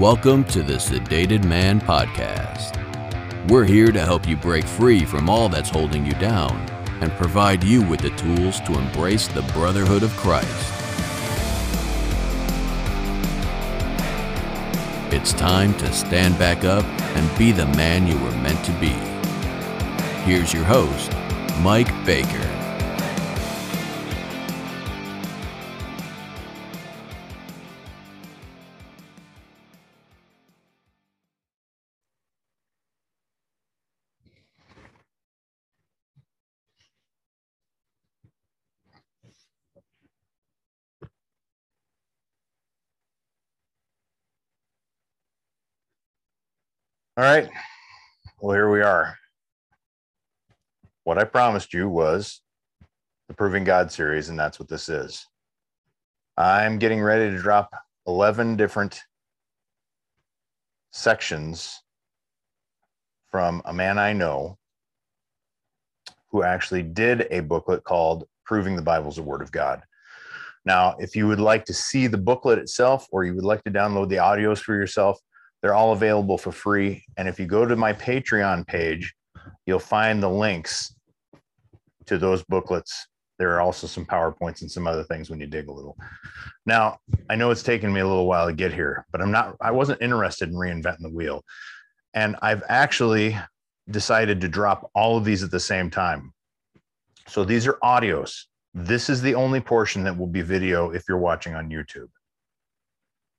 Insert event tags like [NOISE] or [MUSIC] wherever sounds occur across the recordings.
Welcome to the Sedated Man Podcast. We're here to help you break free from all that's holding you down and provide you with the tools to embrace the brotherhood of Christ. It's time to stand back up and be the man you were meant to be. Here's your host, Mike Baker. All right. Well, here we are. What I promised you was the Proving God series, and that's what this is. I'm getting ready to drop 11 different sections from a man I know who actually did a booklet called Proving the Bible's a Word of God. Now, if you would like to see the booklet itself or you would like to download the audios for yourself, they're all available for free. And if you go to my Patreon page, you'll find the links to those booklets. There are also some PowerPoints and some other things when you dig a little. Now, I know it's taken me a little while to get here, but I'm not, I wasn't interested in reinventing the wheel. And I've actually decided to drop all of these at the same time. So these are audios. This is the only portion that will be video if you're watching on YouTube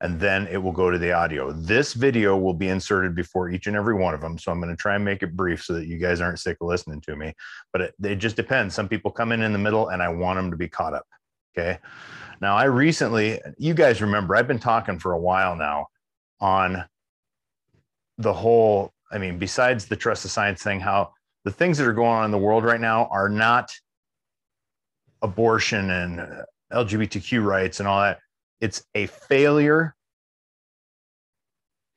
and then it will go to the audio. This video will be inserted before each and every one of them. So I'm going to try and make it brief so that you guys aren't sick of listening to me. But it, it just depends. Some people come in in the middle and I want them to be caught up. Okay. Now, I recently, you guys remember, I've been talking for a while now on the whole, I mean, besides the trust of science thing, how the things that are going on in the world right now are not abortion and LGBTQ rights and all that it's a failure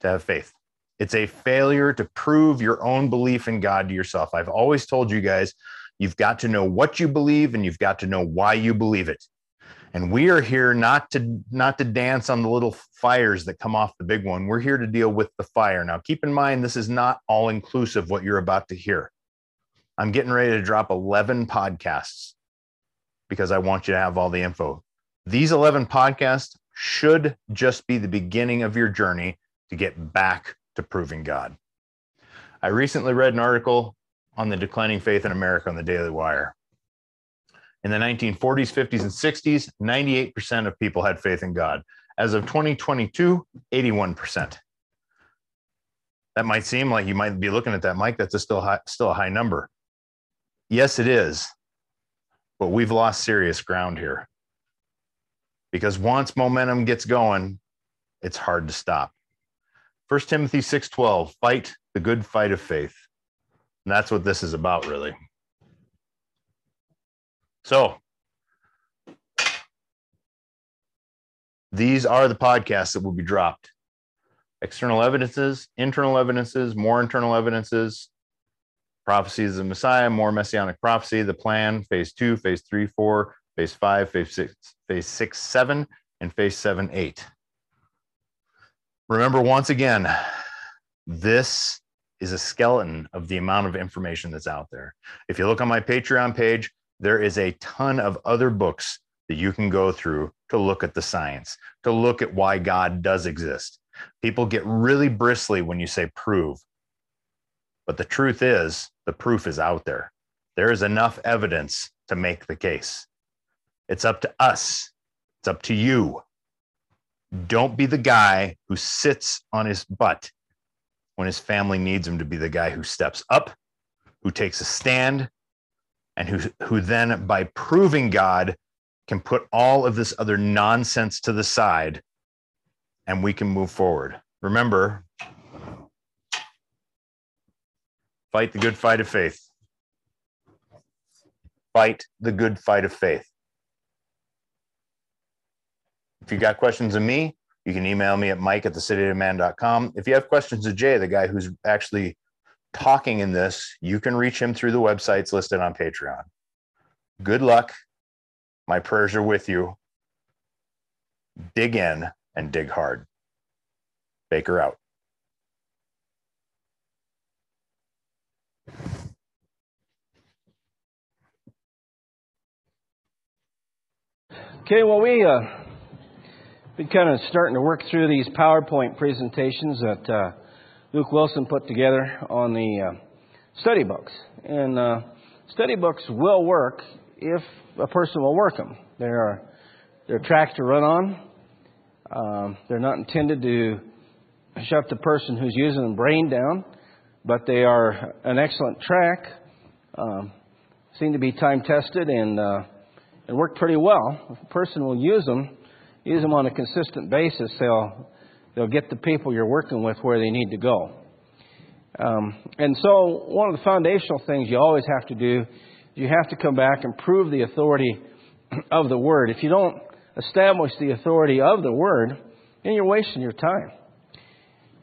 to have faith. It's a failure to prove your own belief in God to yourself. I've always told you guys, you've got to know what you believe and you've got to know why you believe it. And we are here not to not to dance on the little fires that come off the big one. We're here to deal with the fire. Now, keep in mind this is not all inclusive what you're about to hear. I'm getting ready to drop 11 podcasts because I want you to have all the info. These 11 podcasts should just be the beginning of your journey to get back to proving God. I recently read an article on the declining faith in America on the Daily Wire. In the 1940s, 50s, and 60s, 98% of people had faith in God. As of 2022, 81%. That might seem like you might be looking at that, Mike. That's a still high, still a high number. Yes, it is. But we've lost serious ground here because once momentum gets going, it's hard to stop. 1 Timothy 6:12, fight the good fight of faith. And that's what this is about really. So, these are the podcasts that will be dropped. External evidences, internal evidences, more internal evidences, prophecies of the Messiah, more messianic prophecy, the plan, phase two, phase three, four, phase five, phase six, phase six, seven, and phase seven, eight. Remember, once again, this is a skeleton of the amount of information that's out there. If you look on my Patreon page, there is a ton of other books that you can go through to look at the science, to look at why God does exist. People get really bristly when you say prove. But the truth is, the proof is out there. There is enough evidence to make the case. It's up to us. It's up to you. Don't be the guy who sits on his butt when his family needs him to be the guy who steps up, who takes a stand, and who, who then, by proving God, can put all of this other nonsense to the side and we can move forward. Remember, fight the good fight of faith. Fight the good fight of faith. If you got questions of me, you can email me at mike at the thesedatedman.com. If you have questions of Jay, the guy who's actually talking in this, you can reach him through the websites listed on Patreon. Good luck. My prayers are with you. Dig in and dig hard. Baker out. Okay, well, we uh, been kind of starting to work through these PowerPoint presentations that uh, Luke Wilson put together on the uh, study books, and uh, study books will work if a person will work them. They're they're tracks to run on. Um, they're not intended to shut the person who's using them brain down, but they are an excellent track. Um, seem to be time tested and uh, and work pretty well. If a person will use them, use them on a consistent basis, they'll they'll get the people you're working with where they need to go. Um, and so, one of the foundational things you always have to do you have to come back and prove the authority [CLEARS THROAT] of the Word. If you don't establish the authority of the Word, then you're wasting your time.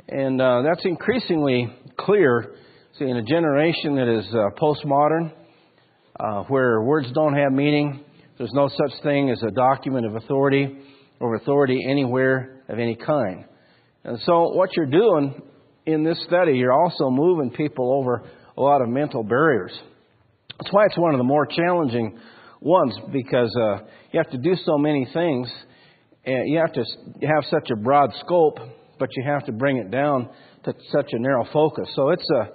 And uh, that's increasingly clear see, in a generation that is uh, postmodern, uh, where words don't have meaning. There's no such thing as a document of authority or authority anywhere of any kind. And so, what you're doing in this study, you're also moving people over a lot of mental barriers. That's why it's one of the more challenging ones because uh, you have to do so many things. And you have to have such a broad scope, but you have to bring it down to such a narrow focus. So it's a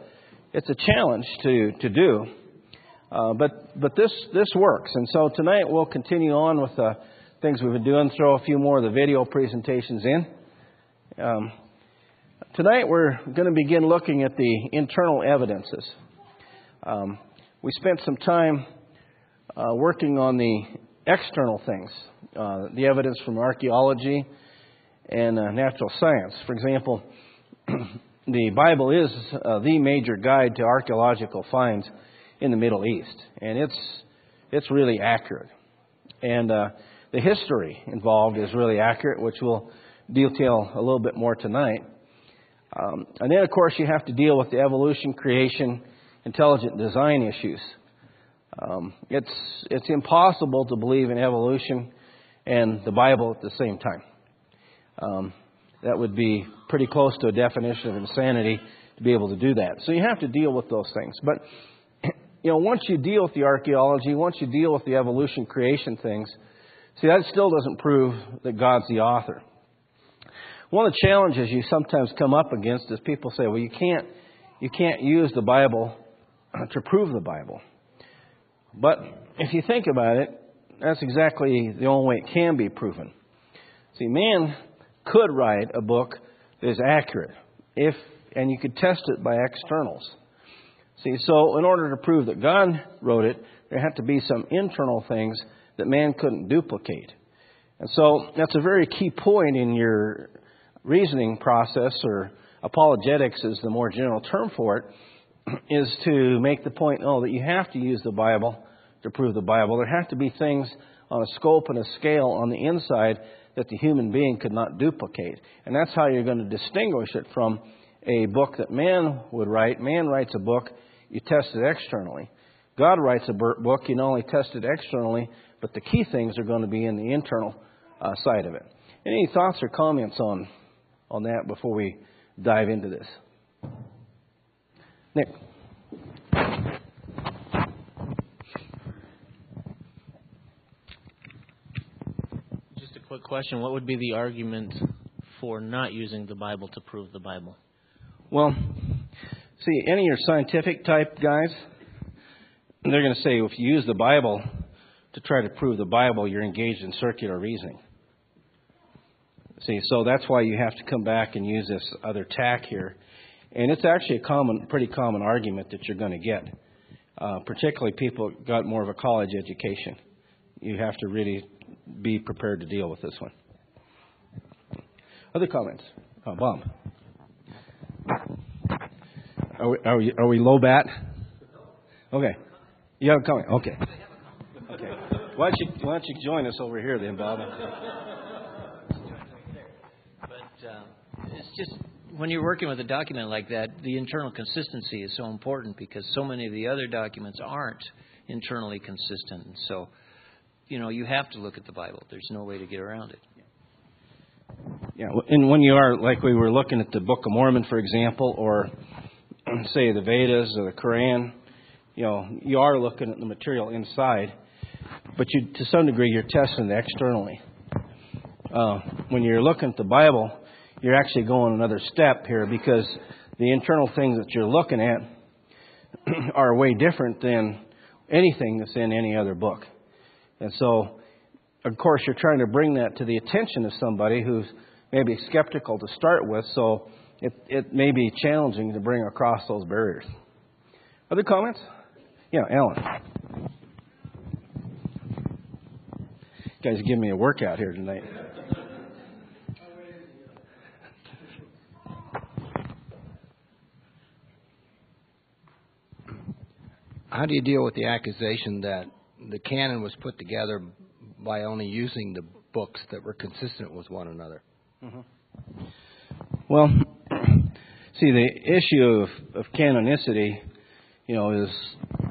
it's a challenge to to do. Uh, but but this this works, and so tonight we'll continue on with the things we've been doing. Throw a few more of the video presentations in. Um, tonight we're going to begin looking at the internal evidences. Um, we spent some time uh, working on the external things, uh, the evidence from archaeology and uh, natural science. For example, [CLEARS THROAT] the Bible is uh, the major guide to archaeological finds in the Middle East, and it's it's really accurate. And uh, the history involved is really accurate, which we'll detail a little bit more tonight. Um, and then, of course, you have to deal with the evolution, creation, intelligent design issues. Um, it's it's impossible to believe in evolution and the Bible at the same time. Um, that would be pretty close to a definition of insanity to be able to do that. So you have to deal with those things. But [CLEARS THROAT] you know, once you deal with the archaeology, once you deal with the evolution creation things, see that still doesn't prove that God's the author. One of the challenges you sometimes come up against is people say, "Well, you can't you can't use the Bible [CLEARS THROAT] to prove the Bible." But if you think about it, that's exactly the only way it can be proven. See, man could write a book that is accurate if and you could test it by externals. See, so in order to prove that God wrote it, there had to be some internal things that man couldn't duplicate. And so that's a very key point in your reasoning process, or apologetics is the more general term for it, [CLEARS THROAT] is to make the point, oh, that you have to use the Bible to prove the Bible. There have to be things on a scope and a scale on the inside that the human being could not duplicate. And that's how you're going to distinguish it from a book that man would write. Man writes a book, you test it externally. God writes a book, you not only test it externally, but the key things are going to be in the internal uh, side of it. Any thoughts or comments on, on that before we dive into this? Nick. Just a quick question. What would be the argument for not using the Bible to prove the Bible? Well, see, any of your scientific type guys, they're going to say if you use the Bible to try to prove the Bible, you're engaged in circular reasoning. See, so that's why you have to come back and use this other tack here. And it's actually a common, pretty common argument that you're going to get, uh, particularly people got more of a college education. You have to really be prepared to deal with this one. Other comments? Oh, Bob. Are we, are we, are we low bat? Okay. You have a comment? Okay. Why don't you why don't you join us over here then, Bob? But um, it's just when you're working with a document like that, the internal consistency is so important because so many of the other documents aren't internally consistent. So you know, you have to look at the Bible. There's no way to get around it. Yeah, and when you are, like we were looking at the Book of Mormon, for example, or say the Vedas or the Quran, you know, you are looking at the material inside, but you, to some degree, you're testing it externally. Uh, when you're looking at the Bible, you're actually going another step here because the internal things that you're looking at [CLEARS THROAT] are way different than anything that's in any other book. And so, of course, you're trying to bring that to the attention of somebody who's maybe skeptical to start with, so it, it may be challenging to bring across those barriers. Other comments? Yeah, Alan. You guys give me a workout here tonight. How do you deal with the accusation that the canon was put together by only using the books that were consistent with one another? Mm-hmm. Well, [CLEARS THROAT] see, the issue of, of canonicity, you know, is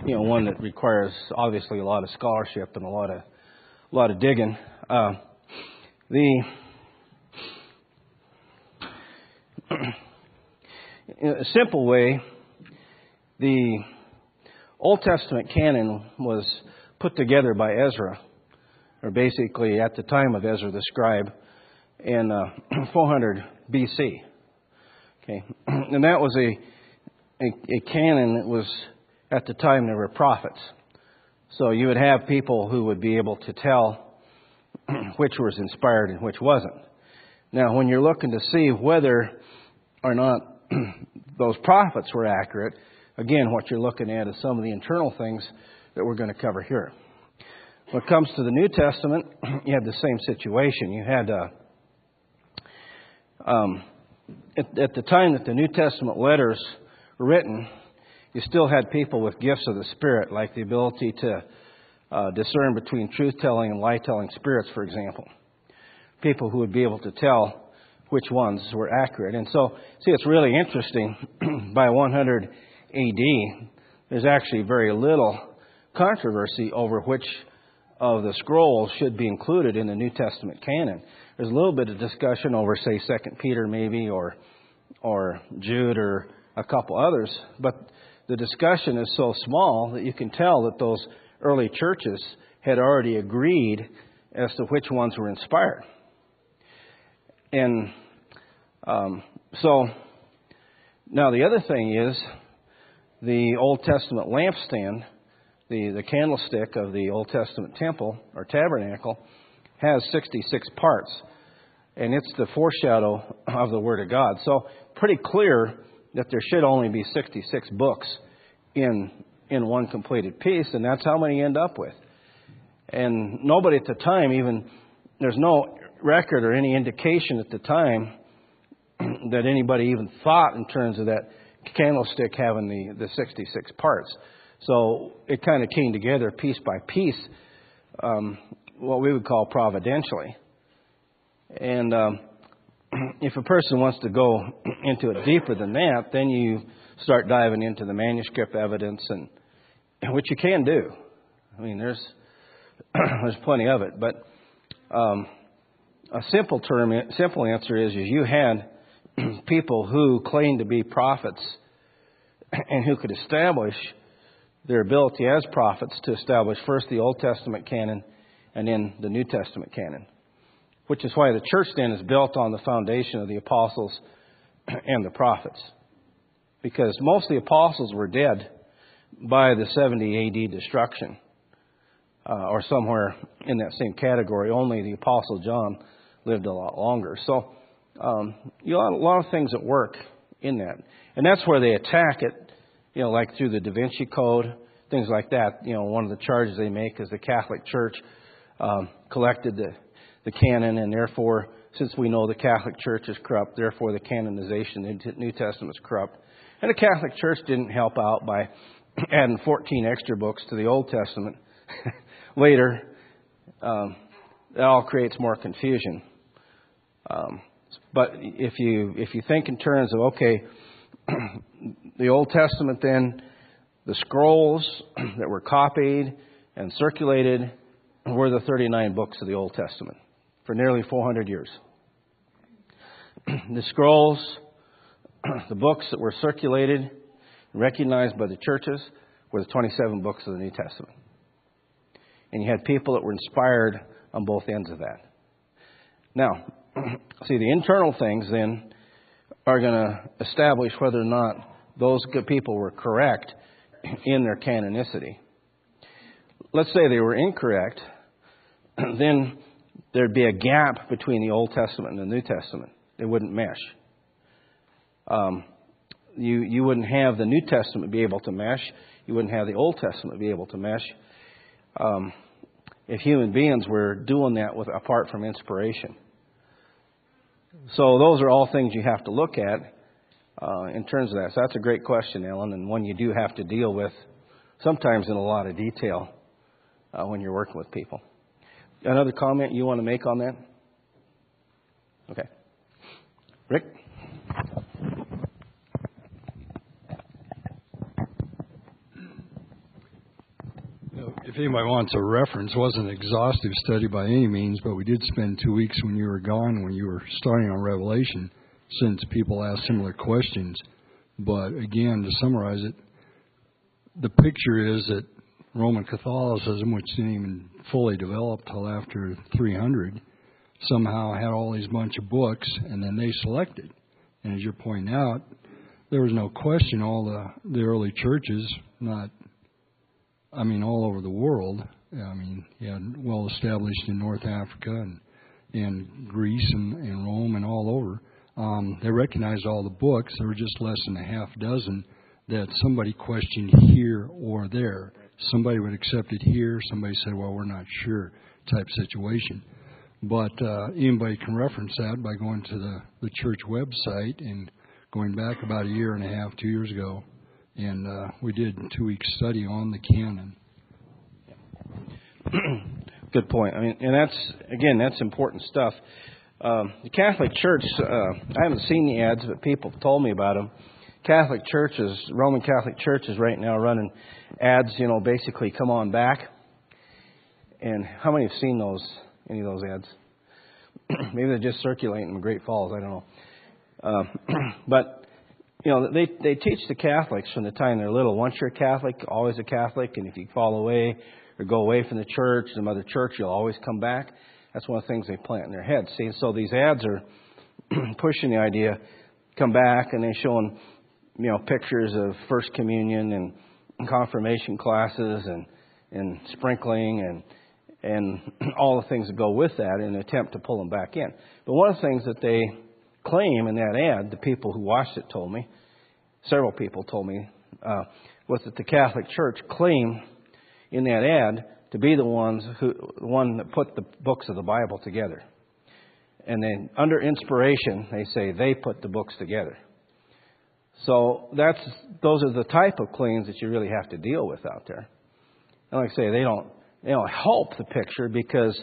you know one that requires obviously a lot of scholarship and a lot of a lot of digging. Uh, the a simple way, the Old Testament canon was put together by Ezra, or basically at the time of Ezra the scribe, in uh, [CLEARS THROAT] 400 BC. Okay, [CLEARS THROAT] and that was a, a, a canon that was at the time there were prophets. So you would have people who would be able to tell [CLEARS THROAT] which was inspired and which wasn't. Now, when you're looking to see whether or not [CLEARS THROAT] those prophets were accurate, again, what you're looking at is some of the internal things that we're going to cover here. When it comes to the New Testament, [CLEARS THROAT] you had the same situation. You had, uh, um, at, at the time that the New Testament letters were written, you still had people with gifts of the Spirit, like the ability to uh, discern between truth telling and lie telling spirits, for example. People who would be able to tell which ones were accurate. And so, see, it's really interesting. [CLEARS THROAT] By 100 AD, there's actually very little controversy over which of the scrolls should be included in the New Testament canon. There's a little bit of discussion over, say, Second Peter, maybe, or or Jude, or a couple others, but the discussion is so small that you can tell that those early churches had already agreed as to which ones were inspired. And um, so now the other thing is the Old Testament lampstand, the, the candlestick of the Old Testament temple or tabernacle, has 66 parts. And it's the foreshadow of the Word of God. So, pretty clear that there should only be 66 books in, in one completed piece, and that's how many end up with. And nobody at the time even, there's no record or any indication at the time [CLEARS THROAT] that anybody even thought in terms of that candlestick having the, the 66 parts. So it kind of came together piece by piece, um, what we would call providentially. And um, if a person wants to go into it deeper than that, then you start diving into the manuscript evidence, and which you can do. I mean, there's [CLEARS THROAT] there's plenty of it, but um, a simple term, simple answer is, is you had [CLEARS THROAT] people who claimed to be prophets and who could establish their ability as prophets to establish first the Old Testament canon and then the New Testament canon, which is why the church then is built on the foundation of the apostles [CLEARS THROAT] and the prophets. Because most of the apostles were dead by the 70 AD destruction, uh, or somewhere in that same category. Only the apostle John lived a lot longer. So um, you know, a lot of things at work in that. And that's where they attack it, you know, like through the Da Vinci Code, things like that. You know, one of the charges they make is the Catholic Church um, collected the, the canon, and therefore, since we know the Catholic Church is corrupt, therefore the canonization in the New Testament is corrupt. And the Catholic Church didn't help out by [CLEARS THROAT] adding 14 extra books to the Old Testament. [LAUGHS] Later, um, that all creates more confusion. Um, but if you if you think in terms of okay, [CLEARS THROAT] the Old Testament, then the scrolls [CLEARS THROAT] that were copied and circulated were the 39 books of the Old Testament for nearly 400 years. the scrolls, [CLEARS THROAT] the books that were circulated and recognized by the churches were the 27 books of the New Testament. And you had people that were inspired on both ends of that. Now, [CLEARS THROAT] see, the internal things then are going to establish whether or not those good people were correct [CLEARS THROAT] in their canonicity. Let's say they were incorrect, then there'd be a gap between the Old Testament and the New Testament. They wouldn't mesh. Um, you, you wouldn't have the New Testament be able to mesh. You wouldn't have the Old Testament be able to mesh. Um, if human beings were doing that with apart from inspiration. So those are all things you have to look at uh, in terms of that. So that's a great question, Ellen, and one you do have to deal with sometimes in a lot of detail uh, when you're working with people. Another comment you want to make on that? Okay. Rick? if anybody wants a reference, it wasn't an exhaustive study by any means, but we did spend two weeks when you were gone, when you were starting on Revelation, since people asked similar questions. But again, to summarize it, the picture is that Roman Catholicism, which didn't even fully develop till after 300, somehow had all these bunch of books, and then they selected. And as you're pointing out, there was no question all the the early churches, not I mean, all over the world. I mean, had well established in North Africa and in Greece and, and Rome and all over. Um, they recognized all the books. There were just less than a half dozen that somebody questioned here or there. Somebody would accept it here. Somebody said, "Well, we're not sure," type situation. But uh, anybody can reference that by going to the the church website and going back about a year and a half, two years ago, and uh, we did a two week study on the canon. [CLEARS THROAT] Good point. I mean, and that's again, that's important stuff. Um, the Catholic Church, uh, I haven't seen the ads, but people have told me about them. Catholic churches, Roman Catholic churches, right now running ads. You know, basically, come on back. And how many have seen those? Any of those ads? [CLEARS THROAT] Maybe they're just circulating in Great Falls. I don't know. Uh, [CLEARS THROAT] but you know, they they teach the Catholics from the time they're little. Once you're a Catholic, always a Catholic, and if you fall away or go away from the church, the mother church, you'll always come back. That's one of the things they plant in their heads. See, so these ads are [CLEARS THROAT] pushing the idea, come back, and they're showing, you know, pictures of First Communion and confirmation classes and and sprinkling and and [CLEARS THROAT] all the things that go with that in an attempt to pull them back in. But one of the things that they claim in that ad, the people who watched it told me, several people told me, uh, was that the Catholic Church claimed in that ad to be the ones who, the one that put the books of the Bible together. And then under inspiration, they say they put the books together. So that's those are the type of claims that you really have to deal with out there. And like I say, they don't they don't help the picture because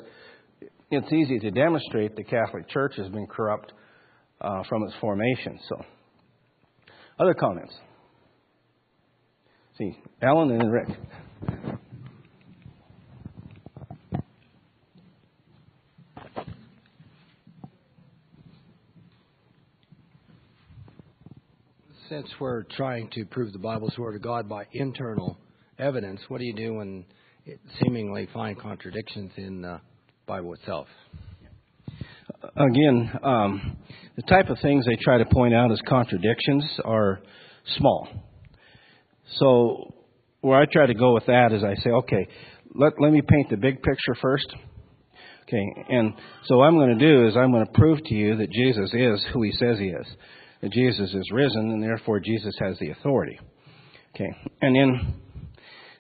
it's easy to demonstrate the Catholic Church has been corrupt uh, from its formation. So, other comments? See, Alan and Rick. Since we're trying to prove the Bible's Word of God by internal evidence, what do you do when it seemingly find contradictions in the Bible itself? Again, um, the type of things they try to point out as contradictions are small. So where I try to go with that is I say, okay, let, let me paint the big picture first. Okay, and so what I'm going to do is I'm going to prove to you that Jesus is who he says he is. That Jesus is risen and therefore Jesus has the authority. Okay, and then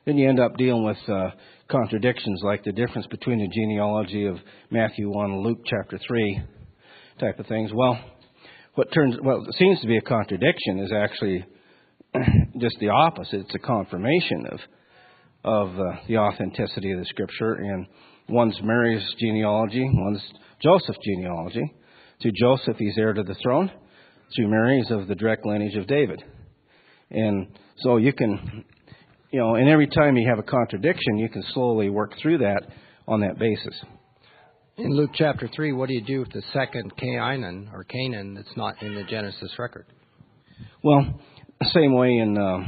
then you end up dealing with uh, contradictions like the difference between the genealogy of Matthew 1 and Luke chapter 3 type of things. Well, what turns well it seems to be a contradiction is actually [CLEARS THROAT] just the opposite. It's a confirmation of of uh, the authenticity of the scripture, and one's Mary's genealogy, one's Joseph's genealogy. Through Joseph, he's heir to the throne. Through Mary, of the direct lineage of David. And so you can, you know, and every time you have a contradiction, you can slowly work through that on that basis. In Luke chapter 3, what do you do with the second Canaan or Canaan that's not in the Genesis record? Well, same way in uh,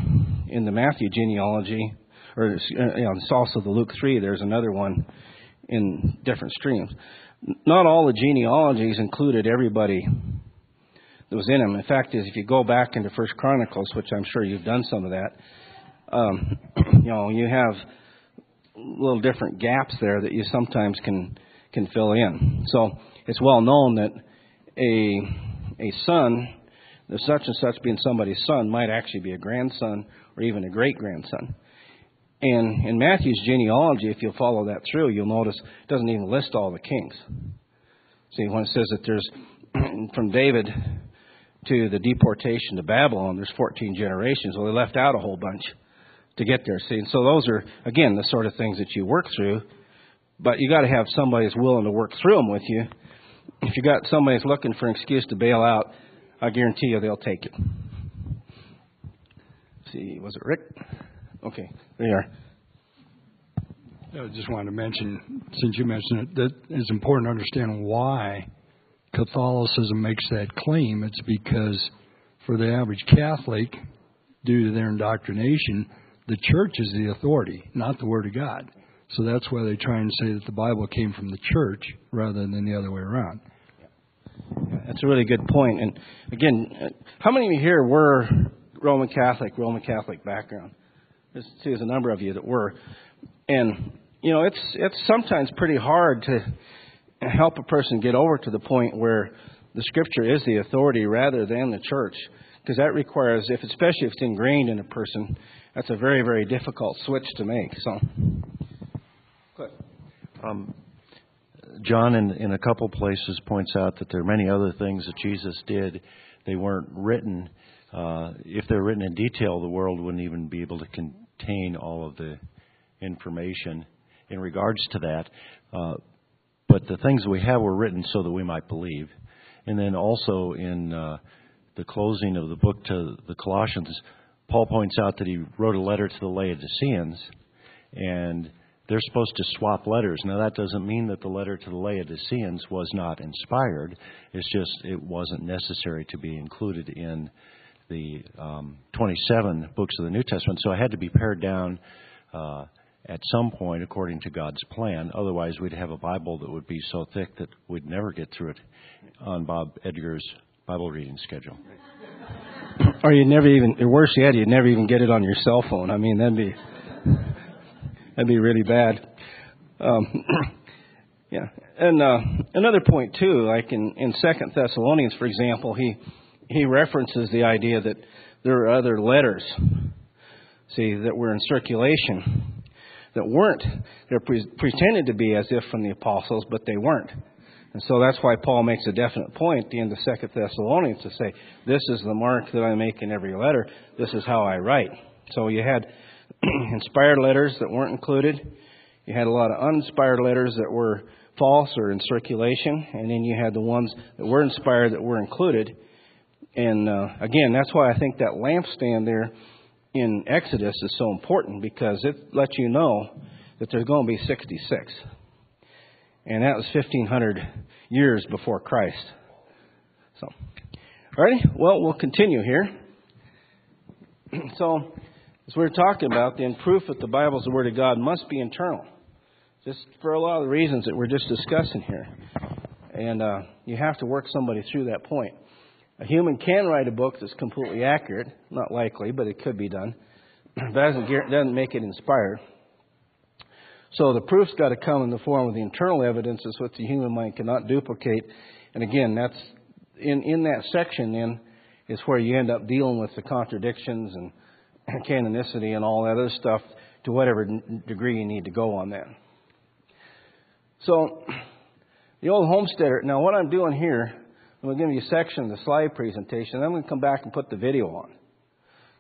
in the Matthew genealogy, or uh, you know, it's also the Luke three. There's another one in different streams. Not all the genealogies included everybody that was in them. In fact, is if you go back into First Chronicles, which I'm sure you've done some of that, um, [CLEARS THROAT] you know, you have little different gaps there that you sometimes can can fill in. So it's well known that a a son, the such and such being somebody's son, might actually be a grandson or even a great grandson. And in Matthew's genealogy, if you follow that through, you'll notice it doesn't even list all the kings. See, when it says that there's [CLEARS THROAT] from David to the deportation to Babylon, there's 14 generations. Well, they left out a whole bunch to get there. See, and so those are again the sort of things that you work through, but you got to have somebody that's willing to work through them with you. If you got somebody that's looking for an excuse to bail out, I guarantee you they'll take it. see, was it Rick? Okay, there you are. I just wanted to mention, since you mentioned it, that it's important to understand why Catholicism makes that claim. It's because for the average Catholic, due to their indoctrination, the church is the authority, not the Word of God. So that's why they try and say that the Bible came from the church rather than the other way around. That's a really good point. And again, how many of you here were Roman Catholic, Roman Catholic background? There's, see, there's a number of you that were. And, you know, it's, it's sometimes pretty hard to help a person get over to the point where the Scripture is the authority rather than the church. Because that requires, if especially if it's ingrained in a person, that's a very, very difficult switch to make. So, um, John, in, in a couple places, points out that there are many other things that Jesus did. They weren't written. Uh, if they're written in detail, the world wouldn't even be able to contain all of the information in regards to that. Uh, but the things we have were written so that we might believe. And then also in uh, the closing of the book to the Colossians, Paul points out that he wrote a letter to the Laodiceans, and they're supposed to swap letters. Now, that doesn't mean that the letter to the Laodiceans was not inspired. It's just it wasn't necessary to be included in the um, 27 books of the New Testament. So it had to be pared down uh, at some point according to God's plan. Otherwise, we'd have a Bible that would be so thick that we'd never get through it on Bob Edgar's Bible reading schedule. Or you'd never even, or worse yet, you'd never even get it on your cell phone. I mean, that'd be that'd be really bad. Um, [CLEARS THROAT] yeah, and uh, another point too, like in in Second Thessalonians, for example, he he references the idea that there are other letters, see, that were in circulation that weren't. They're pre- pretended to be as if from the apostles, but they weren't. And so that's why Paul makes a definite point at the end of Second Thessalonians to say, "This is the mark that I make in every letter. This is how I write." So you had [CLEARS THROAT] inspired letters that weren't included. You had a lot of uninspired letters that were false or in circulation, and then you had the ones that were inspired that were included. And uh, again, that's why I think that lampstand there in Exodus is so important because it lets you know that there's going to be 66 and that was 1500 years before Christ. So, alrighty, well, we'll continue here. [CLEARS THROAT] so, as we're talking about, the proof that the Bible is the Word of God must be internal, just for a lot of the reasons that we're just discussing here. And uh, you have to work somebody through that point. A human can write a book that's completely accurate, not likely, but it could be done. [CLEARS THROAT] But doesn't, doesn't make it inspired. So the proof's got to come in the form of the internal evidence, is what the human mind cannot duplicate. And again, that's in, in that section then is where you end up dealing with the contradictions and [CLEARS THROAT] canonicity and all that other stuff to whatever degree you need to go on that. So [CLEARS THROAT] the old homesteader. Now what I'm doing here, I'm going to give you a section of the slide presentation. Then I'm going to come back and put the video on.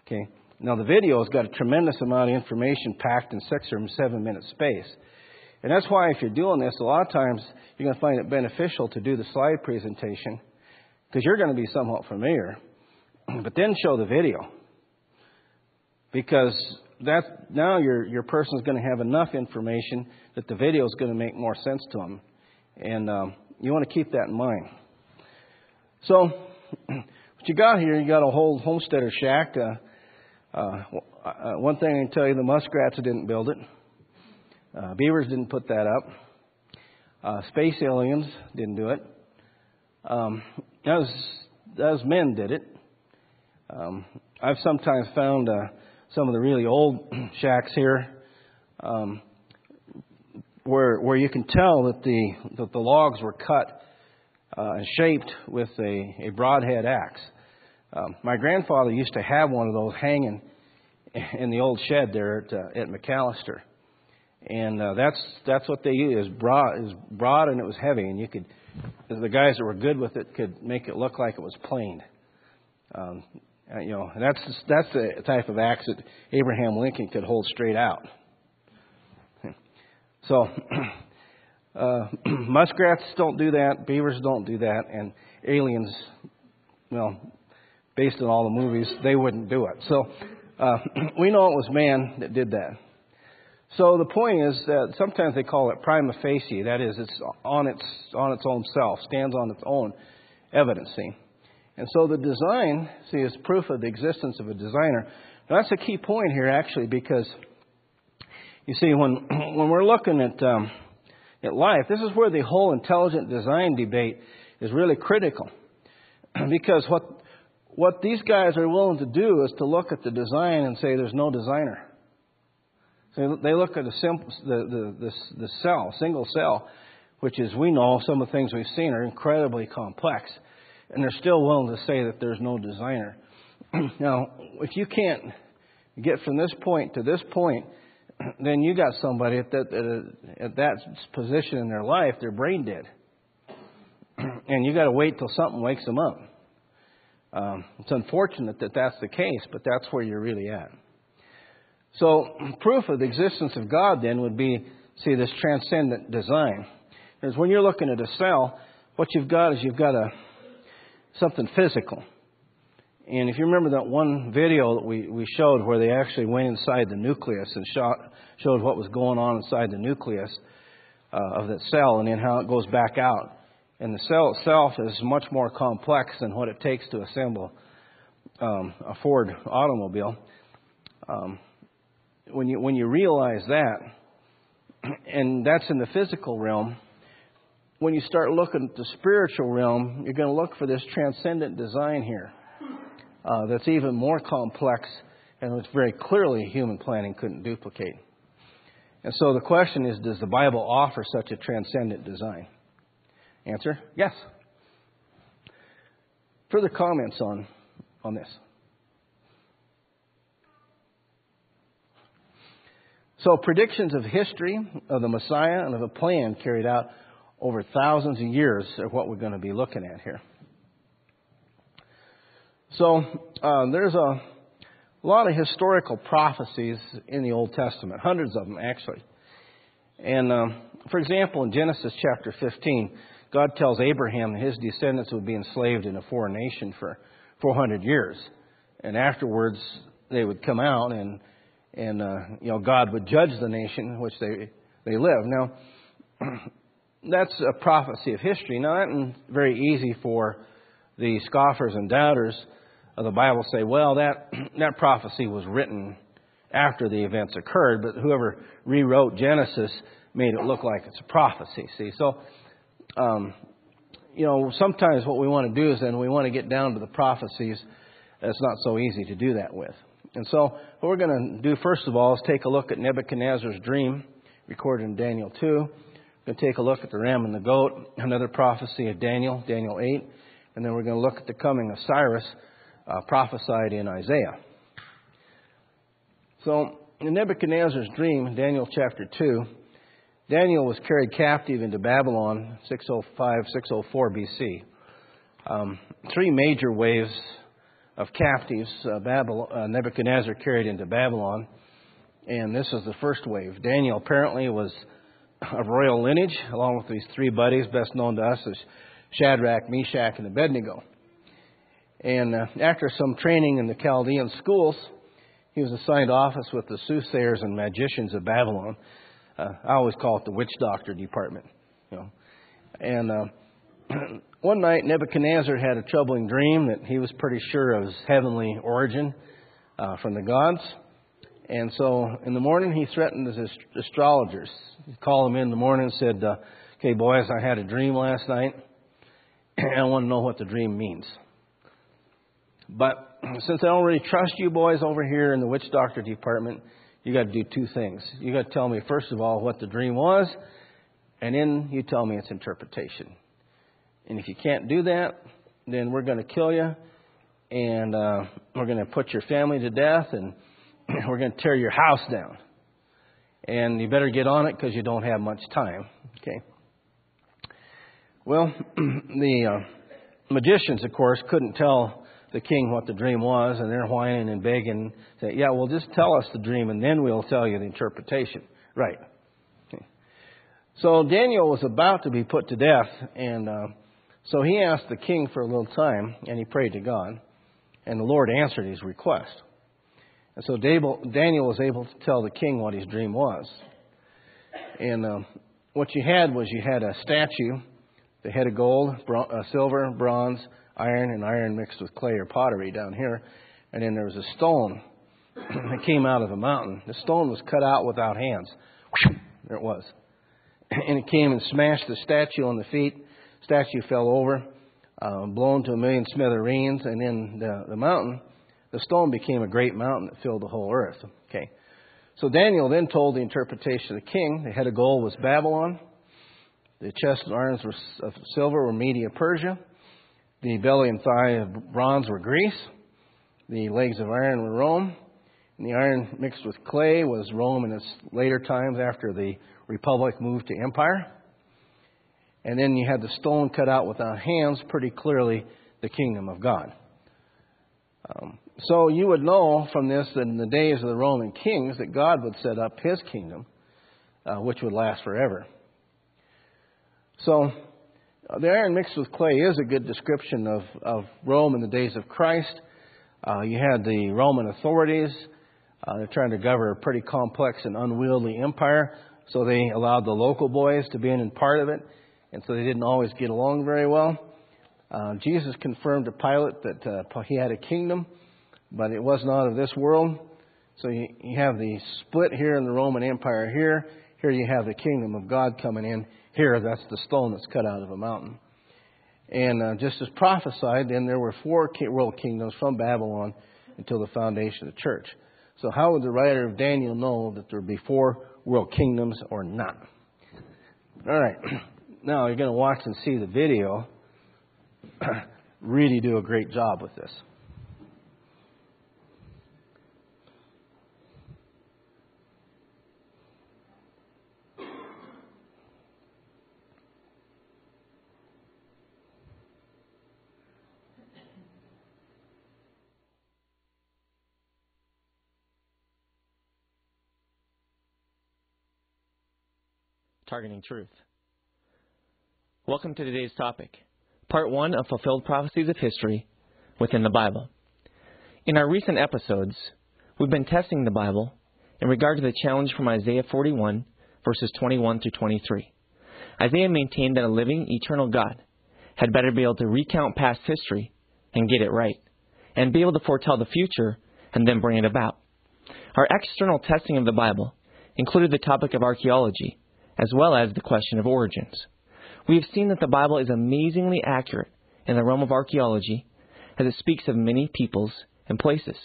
Okay. Now, the video has got a tremendous amount of information packed in six or seven minute space. And that's why, if you're doing this, a lot of times you're going to find it beneficial to do the slide presentation because you're going to be somewhat familiar, [CLEARS THROAT] but then show the video. Because that, now your, your person is going to have enough information that the video is going to make more sense to them. And um, you want to keep that in mind. So, [CLEARS THROAT] what you got here, you got a whole homesteader shack. Uh, uh, uh, one thing I can tell you, the muskrats didn't build it. Uh, beavers didn't put that up. Uh, space aliens didn't do it. Um, that was men did it. Um, I've sometimes found uh, some of the really old [CLEARS THROAT] shacks here um, where where you can tell that the that the logs were cut uh, and shaped with a, a broadhead axe. Um, my grandfather used to have one of those hanging in the old shed there at, uh, at McAllister, and uh, that's that's what they use. Broad, it was broad and it was heavy, and you could the guys that were good with it could make it look like it was planed. Um, uh, you know, that's that's the type of axe that Abraham Lincoln could hold straight out. [LAUGHS] So, [CLEARS THROAT] uh, [CLEARS THROAT] muskrats don't do that, beavers don't do that, and aliens, well, based on all the movies, they wouldn't do it. So, uh, [CLEARS THROAT] we know it was man that did that. So the point is that sometimes they call it prima facie. That is, it's on its on its own self, stands on its own evidence. See, and so the design, see, is proof of the existence of a designer. Now that's a key point here, actually, because you see, when [CLEARS THROAT] when we're looking at um, at life, this is where the whole intelligent design debate is really critical, [CLEARS THROAT] because what what these guys are willing to do is to look at the design and say there's no designer. So they look at the, simple, the, the, the, the cell, single cell, which is, we know, some of the things we've seen are incredibly complex. And they're still willing to say that there's no designer. [CLEARS THROAT] now, if you can't get from this point to this point, [CLEARS THROAT] then you got somebody at that, at that position in their life, they're brain dead. [CLEARS THROAT] and you got to wait till something wakes them up. Um, it's unfortunate that that's the case, but that's where you're really at. So, [CLEARS THROAT] proof of the existence of God then would be, see, this transcendent design. Because when you're looking at a cell, what you've got is you've got a something physical. And if you remember that one video that we, we showed where they actually went inside the nucleus and shot, showed what was going on inside the nucleus uh, of that cell and then how it goes back out. And the cell itself is much more complex than what it takes to assemble um, a Ford automobile. Um, when you when you realize that, [CLEARS THROAT] and that's in the physical realm, when you start looking at the spiritual realm, you're going to look for this transcendent design here uh, that's even more complex and which very clearly human planning couldn't duplicate. And so the question is Does the Bible offer such a transcendent design? Answer yes. Further comments on, on this? So, predictions of history, of the Messiah, and of a plan carried out over thousands of years are what we're going to be looking at here. So, uh, there's a lot of historical prophecies in the Old Testament, hundreds of them actually. And, um, for example, in Genesis chapter 15, God tells Abraham that his descendants would be enslaved in a foreign nation for 400 years. And afterwards, they would come out and and uh, you know God would judge the nation in which they they live. Now, [CLEARS THROAT] that's a prophecy of history. Now, that's very easy for the scoffers and doubters of the Bible say, well, that [CLEARS THROAT] that prophecy was written after the events occurred, but whoever rewrote Genesis made it look like it's a prophecy. See, so. Um, you know, sometimes what we want to do is then we want to get down to the prophecies. It's not so easy to do that with. And so, what we're going to do first of all is take a look at Nebuchadnezzar's dream, recorded in Daniel 2. We're going to take a look at the ram and the goat, another prophecy of Daniel, Daniel 8. And then we're going to look at the coming of Cyrus, uh, prophesied in Isaiah. So, in Nebuchadnezzar's dream, Daniel chapter 2, Daniel was carried captive into Babylon 605, 604 BC. Um, three major waves of captives, uh, Babylon, uh, Nebuchadnezzar carried into Babylon. And this is the first wave. Daniel apparently was of royal lineage, along with these three buddies, best known to us as Shadrach, Meshach, and Abednego. And uh, after some training in the Chaldean schools, he was assigned office with the soothsayers and magicians of Babylon. Uh, I always call it the witch doctor department. You know. And uh, [CLEARS THROAT] one night, Nebuchadnezzar had a troubling dream that he was pretty sure of his heavenly origin uh, from the gods. And so in the morning, he threatened his astrologers. He called them in the morning and said, uh, Okay, boys, I had a dream last night, [CLEARS THROAT] and I want to know what the dream means. But [CLEARS THROAT] since I don't really trust you boys over here in the witch doctor department, you got to do two things. You got to tell me, first of all, what the dream was, and then you tell me its interpretation. And if you can't do that, then we're going to kill you, and uh, we're going to put your family to death, and [CLEARS THROAT] we're going to tear your house down. And you better get on it because you don't have much time. Okay. Well, [CLEARS THROAT] the uh, magicians, of course, couldn't tell the king what the dream was, and they're whining and begging. Say, yeah, well, just tell us the dream, and then we'll tell you the interpretation. Right. Okay. So Daniel was about to be put to death, and uh, so he asked the king for a little time, and he prayed to God, and the Lord answered his request. And so Daniel was able to tell the king what his dream was. And uh, what you had was you had a statue, the head of gold, bron- uh, silver, bronze, iron and iron mixed with clay or pottery down here. And then there was a stone [CLEARS THROAT] that came out of the mountain. The stone was cut out without hands. [CLEARS THROAT] There it was. [CLEARS THROAT] And it came and smashed the statue on the feet. Statue fell over, uh, blown to a million smithereens, and then the, the mountain, the stone became a great mountain that filled the whole earth. Okay. So Daniel then told the interpretation of the king. The head of gold was Babylon. The chest and arms of silver were Media Persia. The belly and thigh of bronze were Greece. The legs of iron were Rome. And the iron mixed with clay was Rome in its later times after the republic moved to empire. And then you had the stone cut out without hands, pretty clearly the kingdom of God. Um, so you would know from this that in the days of the Roman kings that God would set up his kingdom, uh, which would last forever. So the iron mixed with clay is a good description of, of Rome in the days of Christ. Uh, you had the Roman authorities. Uh, they're trying to govern a pretty complex and unwieldy empire, so they allowed the local boys to be in part of it, and so they didn't always get along very well. Uh, Jesus confirmed to Pilate that uh, he had a kingdom, but it was not of this world. So you, you have the split here in the Roman Empire here. Here you have the kingdom of God coming in here, that's the stone that's cut out of a mountain. And uh, just as prophesied, then there were four world kingdoms from Babylon until the foundation of the church. So, how would the writer of Daniel know that there would be four world kingdoms or not? All right. [CLEARS THROAT] Now, you're going to watch and see the video. [CLEARS THROAT] really do a great job with this. Targeting truth. Welcome to today's topic, part one of Fulfilled Prophecies of History within the Bible. In our recent episodes, we've been testing the Bible in regard to the challenge from Isaiah 41, verses 21 through 23. Isaiah maintained that a living, eternal God had better be able to recount past history and get it right, and be able to foretell the future and then bring it about. Our external testing of the Bible included the topic of archaeology, as well as the question of origins. We have seen that the Bible is amazingly accurate in the realm of archaeology as it speaks of many peoples and places.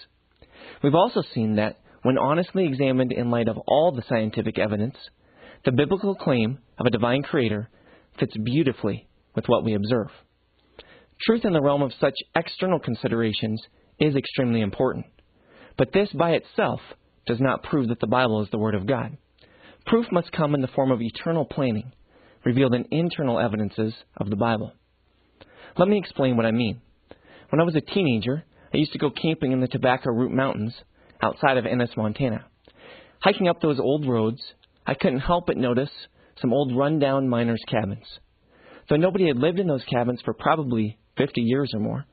We've also seen that, when honestly examined in light of all the scientific evidence, the biblical claim of a divine creator fits beautifully with what we observe. Truth in the realm of such external considerations is extremely important, but this by itself does not prove that the Bible is the Word of God. Proof must come in the form of eternal planning, revealed in internal evidences of the Bible. Let me explain what I mean. When I was a teenager, I used to go camping in the Tobacco Root Mountains outside of Ennis, Montana. Hiking up those old roads, I couldn't help but notice some old rundown miners' cabins. Though nobody had lived in those cabins for probably 50 years or more,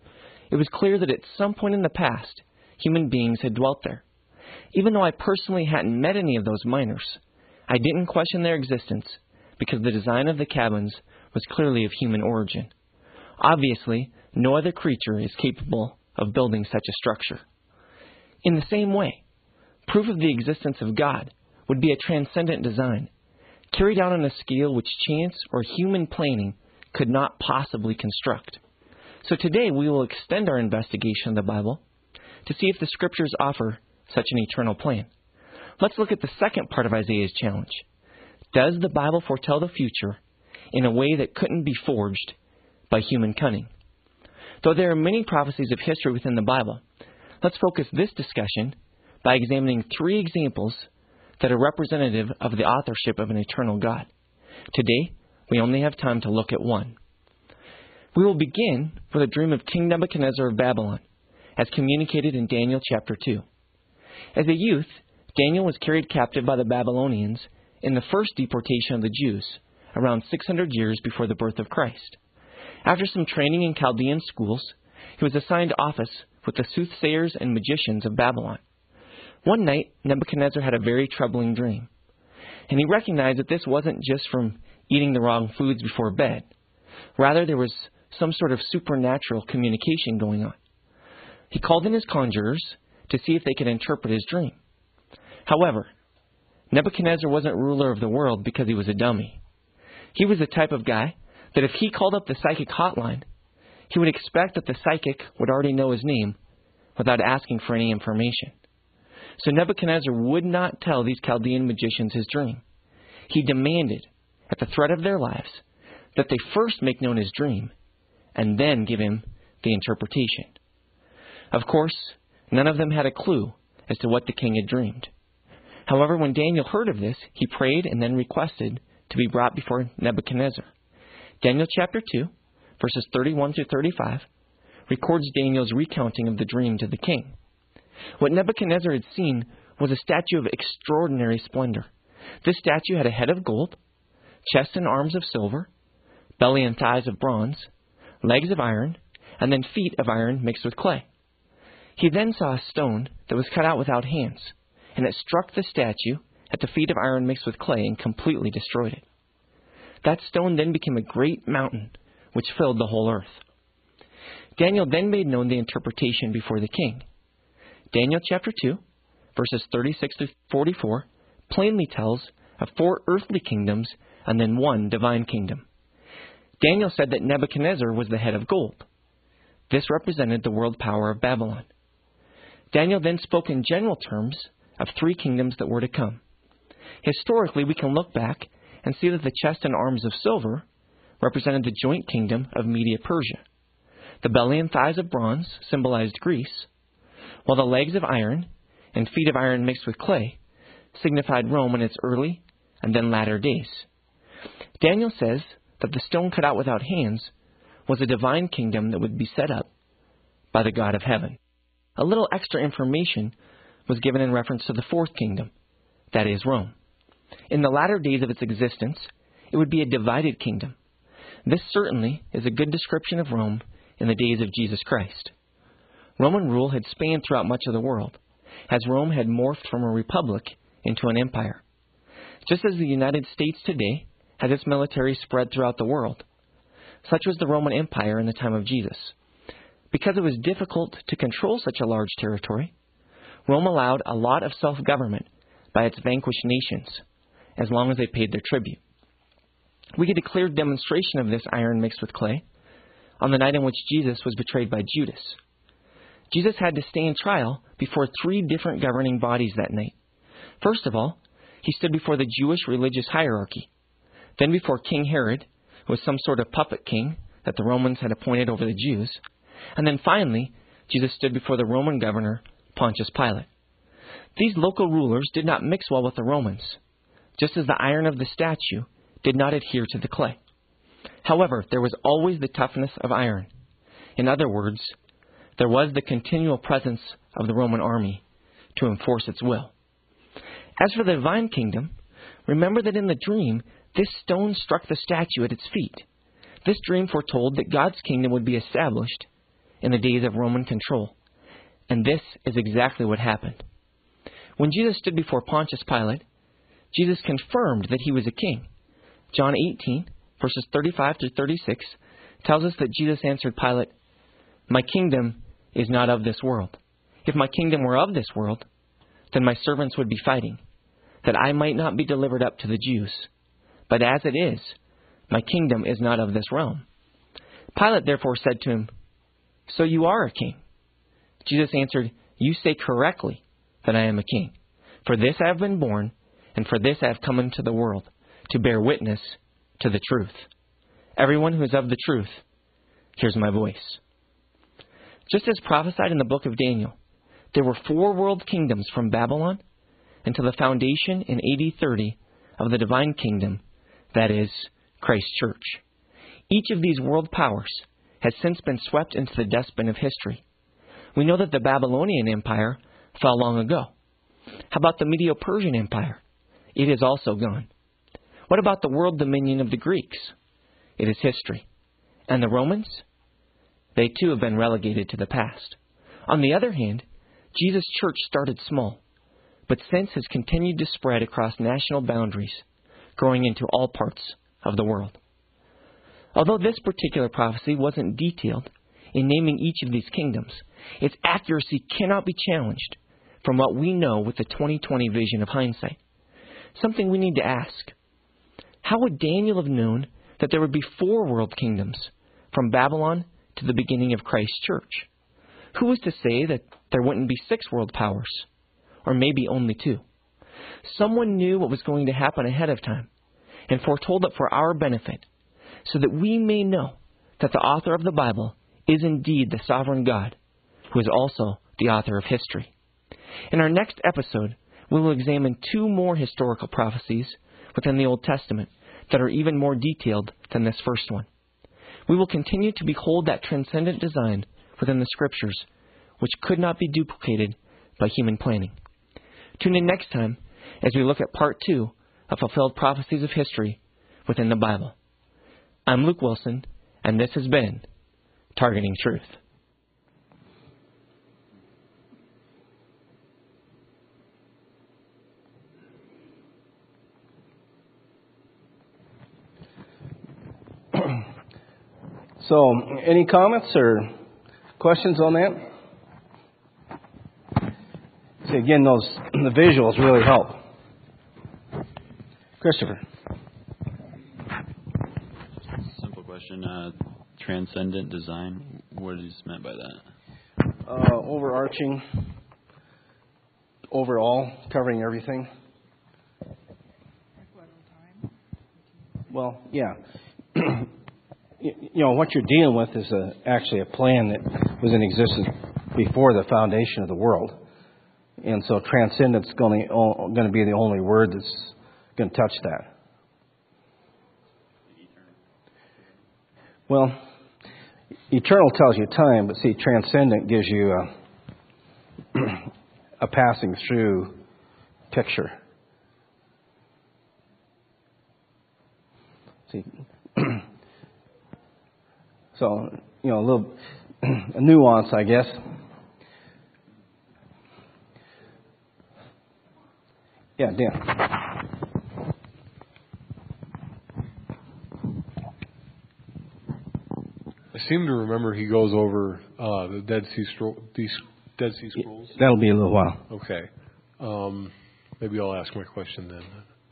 it was clear that at some point in the past, human beings had dwelt there. Even though I personally hadn't met any of those miners, I didn't question their existence because the design of the cabins was clearly of human origin. Obviously, no other creature is capable of building such a structure. In the same way, proof of the existence of God would be a transcendent design, carried out on a scale which chance or human planning could not possibly construct. So today we will extend our investigation of the Bible to see if the scriptures offer such an eternal plan. Let's look at the second part of Isaiah's challenge. Does the Bible foretell the future in a way that couldn't be forged by human cunning? Though there are many prophecies of history within the Bible, let's focus this discussion by examining three examples that are representative of the authorship of an eternal God. Today, we only have time to look at one. We will begin with a dream of King Nebuchadnezzar of Babylon, as communicated in Daniel chapter 2. As a youth, Daniel was carried captive by the Babylonians in the first deportation of the Jews, around 600 years before the birth of Christ. After some training in Chaldean schools, he was assigned office with the soothsayers and magicians of Babylon. One night, Nebuchadnezzar had a very troubling dream, and he recognized that this wasn't just from eating the wrong foods before bed. Rather, there was some sort of supernatural communication going on. He called in his conjurers to see if they could interpret his dream. However, Nebuchadnezzar wasn't ruler of the world because he was a dummy. He was the type of guy that if he called up the psychic hotline, he would expect that the psychic would already know his name without asking for any information. So Nebuchadnezzar would not tell these Chaldean magicians his dream. He demanded, at the threat of their lives, that they first make known his dream and then give him the interpretation. Of course, none of them had a clue as to what the king had dreamed. However, when Daniel heard of this, he prayed and then requested to be brought before Nebuchadnezzar. Daniel chapter 2, verses 31 through 35, records Daniel's recounting of the dream to the king. What Nebuchadnezzar had seen was a statue of extraordinary splendor. This statue had a head of gold, chest and arms of silver, belly and thighs of bronze, legs of iron, and then feet of iron mixed with clay. He then saw a stone that was cut out without hands, and it struck the statue at the feet of iron mixed with clay and completely destroyed it. That stone then became a great mountain which filled the whole earth. Daniel then made known the interpretation before the king. Daniel chapter 2, verses 36 to 44, plainly tells of four earthly kingdoms and then one divine kingdom. Daniel said that Nebuchadnezzar was the head of gold. This represented the world power of Babylon. Daniel then spoke in general terms of three kingdoms that were to come. Historically, we can look back and see that the chest and arms of silver represented the joint kingdom of Media Persia. The belly and thighs of bronze symbolized Greece, while the legs of iron and feet of iron mixed with clay signified Rome in its early and then latter days. Daniel says that the stone cut out without hands was a divine kingdom that would be set up by the God of heaven. A little extra information was given in reference to the fourth kingdom, that is, Rome. In the latter days of its existence, it would be a divided kingdom. This certainly is a good description of Rome in the days of Jesus Christ. Roman rule had spanned throughout much of the world, as Rome had morphed from a republic into an empire. Just as the United States today has its military spread throughout the world, such was the Roman Empire in the time of Jesus. Because it was difficult to control such a large territory, Rome allowed a lot of self government by its vanquished nations, as long as they paid their tribute. We get a clear demonstration of this iron mixed with clay on the night in which Jesus was betrayed by Judas. Jesus had to stand trial before three different governing bodies that night. First of all, he stood before the Jewish religious hierarchy, then before King Herod, who was some sort of puppet king that the Romans had appointed over the Jews, and then finally, Jesus stood before the Roman governor, Pontius Pilate. These local rulers did not mix well with the Romans, just as the iron of the statue did not adhere to the clay. However, there was always the toughness of iron. In other words, there was the continual presence of the Roman army to enforce its will. As for the divine kingdom, remember that in the dream, this stone struck the statue at its feet. This dream foretold that God's kingdom would be established in the days of Roman control. And this is exactly what happened. When Jesus stood before Pontius Pilate, Jesus confirmed that he was a king. John 18, verses 35 to 36, tells us that Jesus answered Pilate, My kingdom is not of this world. If my kingdom were of this world, then my servants would be fighting, that I might not be delivered up to the Jews. But as it is, my kingdom is not of this realm. Pilate therefore said to him, So you are a king. Jesus answered, You say correctly that I am a king. For this I have been born, and for this I have come into the world, to bear witness to the truth. Everyone who is of the truth hears my voice. Just as prophesied in the book of Daniel, there were four world kingdoms from Babylon until the foundation in AD 30 of the divine kingdom, that is, Christ Church. Each of these world powers has since been swept into the dustbin of history. We know that the Babylonian Empire fell long ago. How about the Medo Persian Empire? It is also gone. What about the world dominion of the Greeks? It is history. And the Romans? They too have been relegated to the past. On the other hand, Jesus' church started small, but since has continued to spread across national boundaries, growing into all parts of the world. Although this particular prophecy wasn't detailed in naming each of these kingdoms, its accuracy cannot be challenged from what we know with the 2020 vision of hindsight. Something we need to ask. How would Daniel have known that there would be four world kingdoms, from Babylon to the beginning of Christ's church? Who was to say that there wouldn't be six world powers? Or maybe only two? Someone knew what was going to happen ahead of time and foretold it for our benefit, so that we may know that the author of the Bible is indeed the sovereign God, who is also the author of history. In our next episode, we will examine two more historical prophecies within the Old Testament that are even more detailed than this first one. We will continue to behold that transcendent design within the Scriptures, which could not be duplicated by human planning. Tune in next time as we look at part two of fulfilled prophecies of history within the Bible. I'm Luke Wilson, and this has been Targeting Truth. [CLEARS THROAT] So, any comments or questions on that? See, again, those [CLEARS THROAT] the visuals really help. Christopher. Simple question. Uh, transcendent design. What is meant by that? Uh, overarching, overall, covering everything. Well, yeah. [CLEARS THROAT] you know what you're dealing with is a, actually a plan that was in existence before the foundation of the world, and so transcendence is going to, going to be the only word that's going to touch that. Well, eternal tells you time, but see, transcendent gives you a, [CLEARS THROAT] a passing through picture. See. [CLEARS THROAT] So, you know, a little [CLEARS THROAT] a nuance, I guess. Yeah, Dan. I seem to remember he goes over uh, the Dead Sea Scroll, these Dead Sea Scrolls. That'll be a little while. Okay. Um, maybe I'll ask my question then.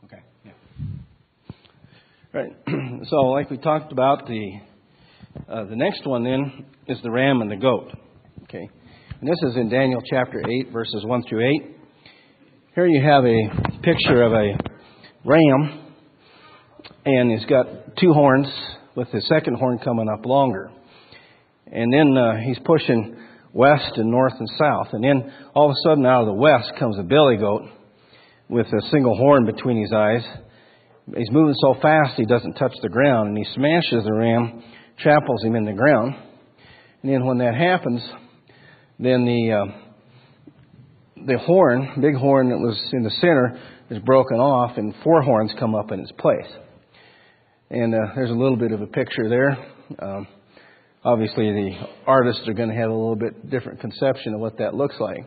Okay. Yeah. Right. [CLEARS THROAT] so, like we talked about, the uh, the next one then is the ram and the goat. Okay. And this is in Daniel chapter 8, verses 1 through 8. Here you have a picture of a ram, and he's got two horns, with the second horn coming up longer. And then uh, he's pushing west and north and south. And then all of a sudden, out of the west comes a billy goat with a single horn between his eyes. He's moving so fast he doesn't touch the ground, and he smashes the ram tramples him in the ground. And then when that happens, then the uh, the horn, big horn that was in the center, is broken off, and four horns come up in its place. And uh, there's a little bit of a picture there. Um, obviously, the artists are going to have a little bit different conception of what that looks like.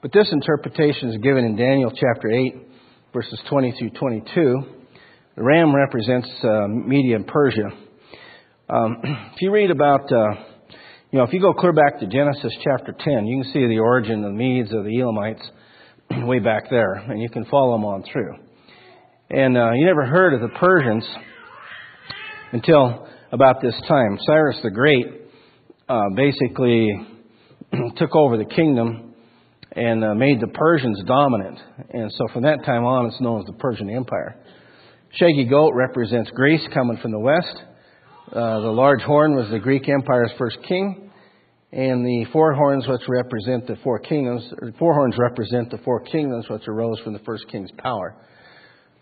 But this interpretation is given in Daniel chapter 8, verses 20 through 22. The ram represents uh, Media and Persia. Um, [CLEARS THROAT] if you read about, uh, you know, if you go clear back to Genesis chapter 10, you can see the origin of the Medes of the Elamites [CLEARS THROAT] way back there, and you can follow them on through. And uh, you never heard of the Persians until about this time. Cyrus the Great uh, basically [CLEARS THROAT] took over the kingdom and uh, made the Persians dominant. And so from that time on, it's known as the Persian Empire. Shaggy goat represents Greece coming from the west. Uh, the large horn was the Greek Empire's first king. And the four horns, which represent the four kingdoms, four horns represent the four kingdoms which arose from the first king's power.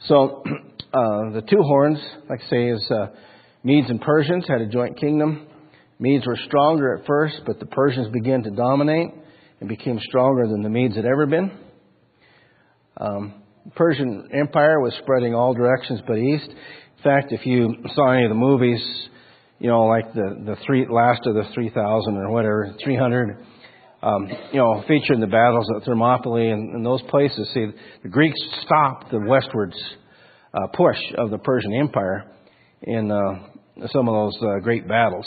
So [CLEARS THROAT] uh, the two horns, like I say, is uh, Medes and Persians had a joint kingdom. Medes were stronger at first, but the Persians began to dominate and became stronger than the Medes had ever been. Um, Persian Empire was spreading all directions but east. In fact, if you saw any of the movies, you know, like the the three last of the three thousand or whatever, three hundred, um, you know, featuring the battles at Thermopylae and, and those places. See, the Greeks stopped the westwards uh, push of the Persian Empire in uh, some of those uh, great battles,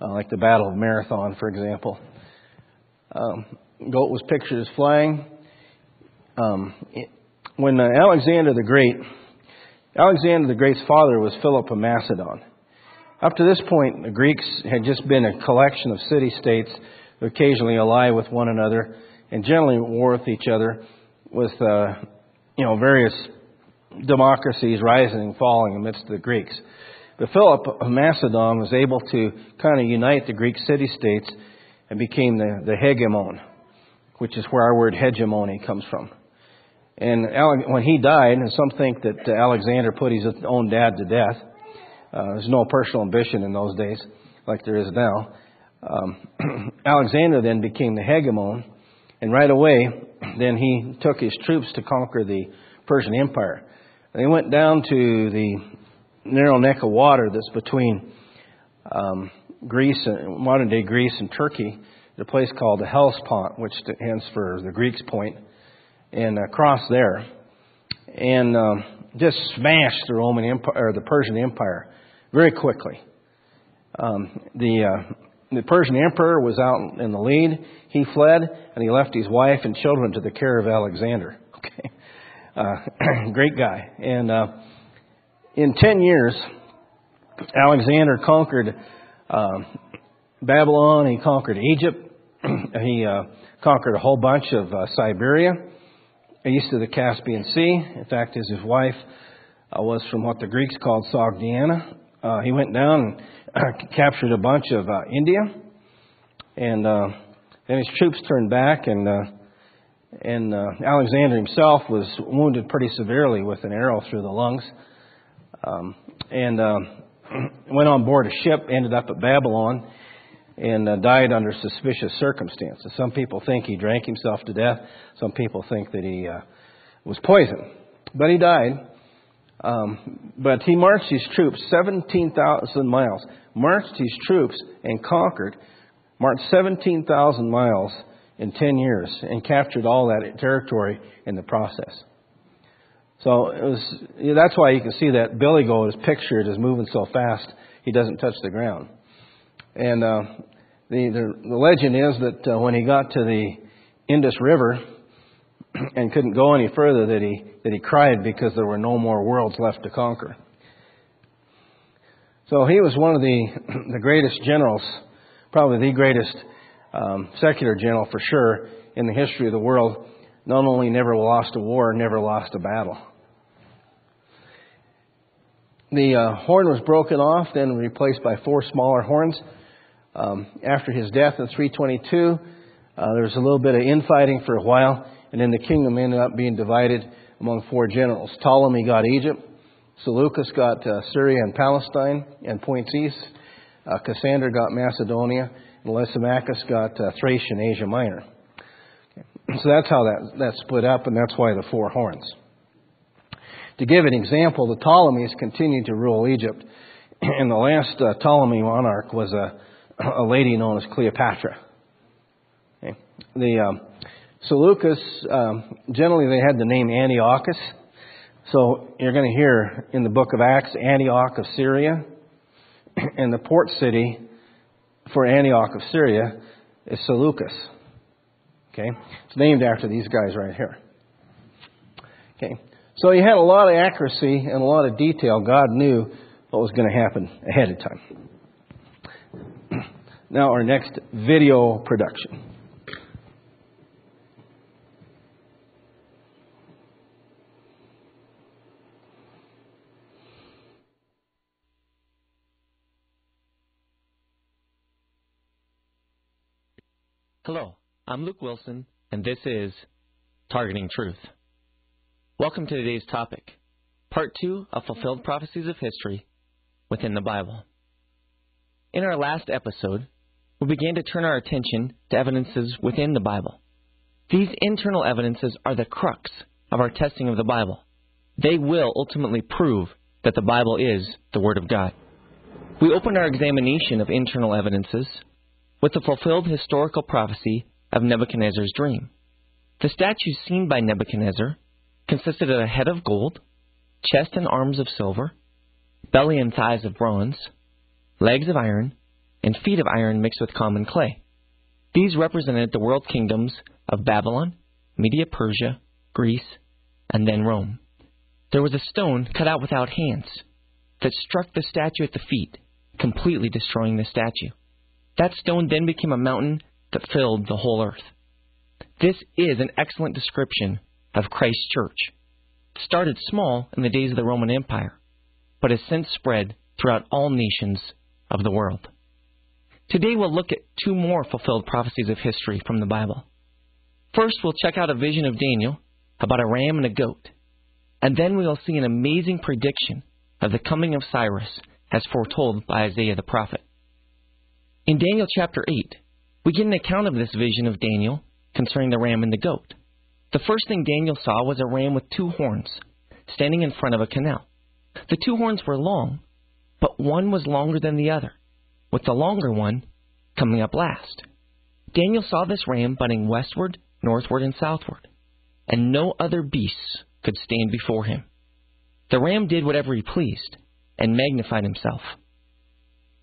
uh, like the Battle of Marathon, for example. Um, goat was pictured as flying. Um, it, when uh, Alexander the Great, Alexander the Great's father was Philip of Macedon. Up to this point, the Greeks had just been a collection of city states occasionally ally with one another and generally war with each other with, uh, you know, various democracies rising and falling amidst the Greeks. But Philip of Macedon was able to kind of unite the Greek city states and became the, the hegemon, which is where our word hegemony comes from. And when he died, and some think that Alexander put his own dad to death, uh, there's no personal ambition in those days like there is now. Um, [CLEARS THROAT] Alexander then became the hegemon, and right away, then he took his troops to conquer the Persian Empire. They went down to the narrow neck of water that's between um, Greece, modern day Greece, and Turkey, a place called the Hellespont, which stands for the Greeks' point, and across there, and um, just smashed the Roman Empire or the Persian Empire very quickly. Um, the uh, the Persian emperor was out in the lead. He fled, and he left his wife and children to the care of Alexander. [LAUGHS] Okay, uh, [CLEARS THROAT] great guy. And uh, in ten years, Alexander conquered uh, Babylon. He conquered Egypt. [CLEARS THROAT] he uh, conquered a whole bunch of uh, Siberia, east of the Caspian Sea. In fact, his, his wife uh, was from what the Greeks called Sogdiana. Uh, he went down and [CLEARS THROAT] captured a bunch of uh, India, and uh, then his troops turned back, and uh, and uh, Alexander himself was wounded pretty severely with an arrow through the lungs, um, and uh, [CLEARS THROAT] went on board a ship, ended up at Babylon, and uh, died under suspicious circumstances. Some people think he drank himself to death. Some people think that he uh, was poisoned, but he died. Um, but he marched his troops 17,000 miles, marched his troops and conquered, marched 17,000 miles in 10 years and captured all that territory in the process. So it was, that's why you can see that Billy Goat is pictured as moving so fast he doesn't touch the ground. And uh, the, the, the legend is that uh, when he got to the Indus River [CLEARS THROAT] and couldn't go any further, that he that he cried because there were no more worlds left to conquer. So he was one of the [CLEARS THROAT] the greatest generals, probably the greatest um, secular general for sure in the history of the world. Not only never lost a war, never lost a battle. The uh, horn was broken off, then replaced by four smaller horns. Um, after his death in 322, uh, there was a little bit of infighting for a while, and then the kingdom ended up being divided among four generals. Ptolemy got Egypt, Seleucus got uh, Syria and Palestine and points east, uh, Cassander got Macedonia, Lysimachus got uh, Thrace and Asia Minor. So that's how that, that split up, and that's why the four horns. To give an example, the Ptolemies continued to rule Egypt, [CLEARS THROAT] and the last uh, Ptolemy monarch was a, a lady known as Cleopatra. Okay. The um, Seleucus, um, generally they had the name Antiochus. So you're going to hear in the book of Acts Antioch of Syria, [CLEARS THROAT] and the port city for Antioch of Syria is Seleucus. Okay? It's named after these guys right here. Okay? So he had a lot of accuracy and a lot of detail. God knew what was going to happen ahead of time. [CLEARS THROAT] Now, our next video production. Hello, I'm Luke Wilson, and this is Targeting Truth. Welcome to today's topic, Part 2 of Fulfilled Prophecies of History within the Bible. In our last episode, we began to turn our attention to evidences within the Bible. These internal evidences are the crux of our testing of the Bible. They will ultimately prove that the Bible is the Word of God. We opened our examination of internal evidences with the fulfilled historical prophecy of Nebuchadnezzar's dream. The statues seen by Nebuchadnezzar consisted of a head of gold, chest and arms of silver, belly and thighs of bronze, legs of iron, and feet of iron mixed with common clay. These represented the world kingdoms of Babylon, Media Persia, Greece, and then Rome. There was a stone cut out without hands that struck the statue at the feet, completely destroying the statue. That stone then became a mountain that filled the whole earth. This is an excellent description of Christ's church. It started small in the days of the Roman Empire, but has since spread throughout all nations of the world. Today we'll look at two more fulfilled prophecies of history from the Bible. First, we'll check out a vision of Daniel about a ram and a goat, and then we'll see an amazing prediction of the coming of Cyrus as foretold by Isaiah the prophet. In Daniel chapter 8, we get an account of this vision of Daniel concerning the ram and the goat. The first thing Daniel saw was a ram with two horns standing in front of a canal. The two horns were long, but one was longer than the other with the longer one coming up last. Daniel saw this ram butting westward, northward, and southward, and no other beasts could stand before him. The ram did whatever he pleased and magnified himself.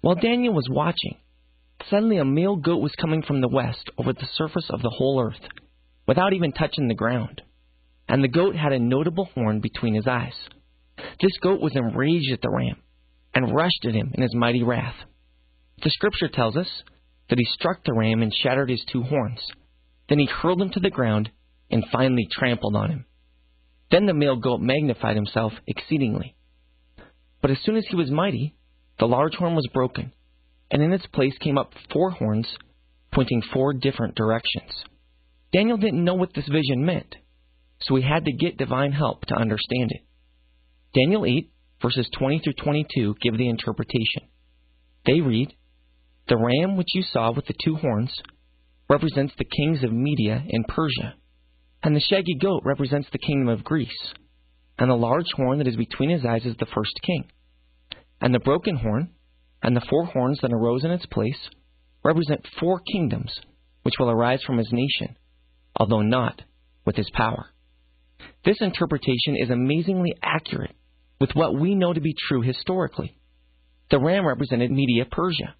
While Daniel was watching, suddenly a male goat was coming from the west over the surface of the whole earth, without even touching the ground, and the goat had a notable horn between his eyes. This goat was enraged at the ram and rushed at him in his mighty wrath. The scripture tells us that he struck the ram and shattered his two horns. Then he hurled him to the ground and finally trampled on him. Then the male goat magnified himself exceedingly. But as soon as he was mighty, the large horn was broken, and in its place came up four horns pointing four different directions. Daniel didn't know what this vision meant, so he had to get divine help to understand it. Daniel 8, verses 20 through 22 give the interpretation. They read, the ram which you saw with the two horns represents the kings of Media and Persia, and the shaggy goat represents the kingdom of Greece, and the large horn that is between his eyes is the first king. And the broken horn and the four horns that arose in its place represent four kingdoms which will arise from his nation, although not with his power. This interpretation is amazingly accurate with what we know to be true historically. The ram represented Media Persia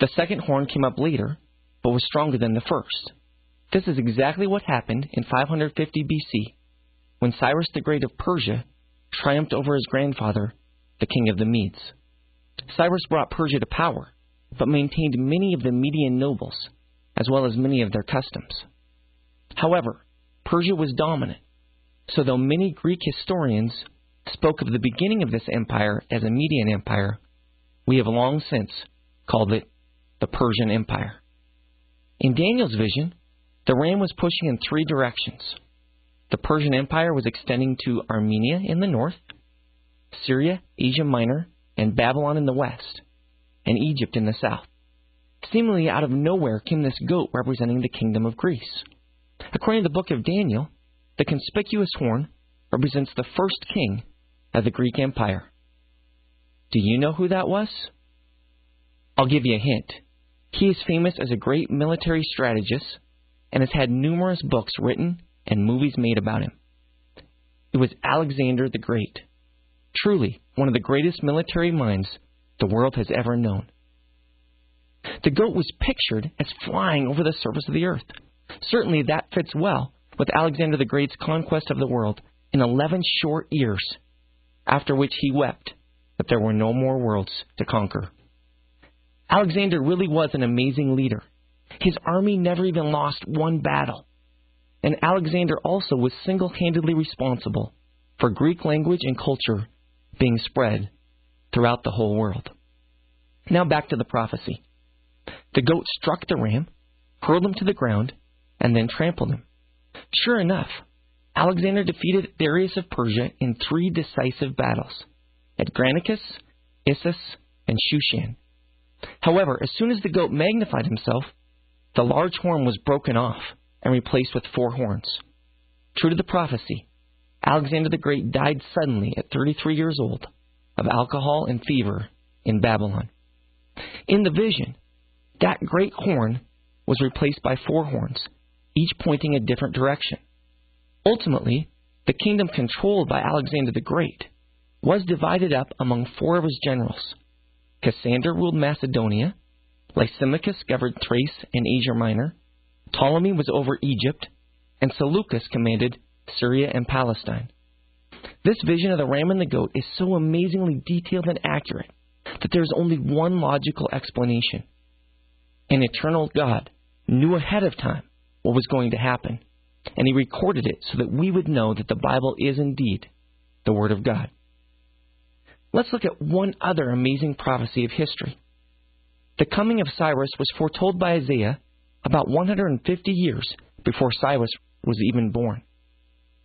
the second horn came up later, but was stronger than the first. This is exactly what happened in 550 BC, when Cyrus the Great of Persia triumphed over his grandfather, the king of the Medes. Cyrus brought Persia to power, but maintained many of the Median nobles, as well as many of their customs. However, Persia was dominant, so though many Greek historians spoke of the beginning of this empire as a Median empire, we have long since called it the Persian Empire. In Daniel's vision, the ram was pushing in three directions. The Persian Empire was extending to Armenia in the north, Syria, Asia Minor, and Babylon in the west, and Egypt in the south. Seemingly out of nowhere came this goat representing the kingdom of Greece. According to the book of Daniel, the conspicuous horn represents the first king of the Greek Empire. Do you know who that was? I'll give you a hint. He is famous as a great military strategist and has had numerous books written and movies made about him. it was Alexander the Great. Truly, one of the greatest military minds the world has ever known. The goat was pictured as flying over the surface of the earth. Certainly that fits well with Alexander the Great's conquest of the world in 11 short years, after which he wept that there were no more worlds to conquer. Alexander really was an amazing leader. His army never even lost one battle. And Alexander also was single handedly responsible for Greek language and culture being spread throughout the whole world. Now back to the prophecy. The goat struck the ram, hurled him to the ground, and then trampled him. Sure enough, Alexander defeated Darius of Persia in three decisive battles at Granicus, Issus, and Shushan. However, as soon as the goat magnified himself, the large horn was broken off and replaced with four horns. True to the prophecy, Alexander the Great died suddenly at 33 years old of alcohol and fever in Babylon. In the vision, that great horn was replaced by four horns, each pointing a different direction. Ultimately, the kingdom controlled by Alexander the Great was divided up among four of his generals. Cassander ruled Macedonia, Lysimachus governed Thrace and Asia Minor, Ptolemy was over Egypt, and Seleucus commanded Syria and Palestine. This vision of the ram and the goat is so amazingly detailed and accurate that there is only one logical explanation. An eternal God knew ahead of time what was going to happen, and he recorded it so that we would know that the Bible is indeed the Word of God. Let's look at one other amazing prophecy of history. The coming of Cyrus was foretold by Isaiah about 150 years before Cyrus was even born.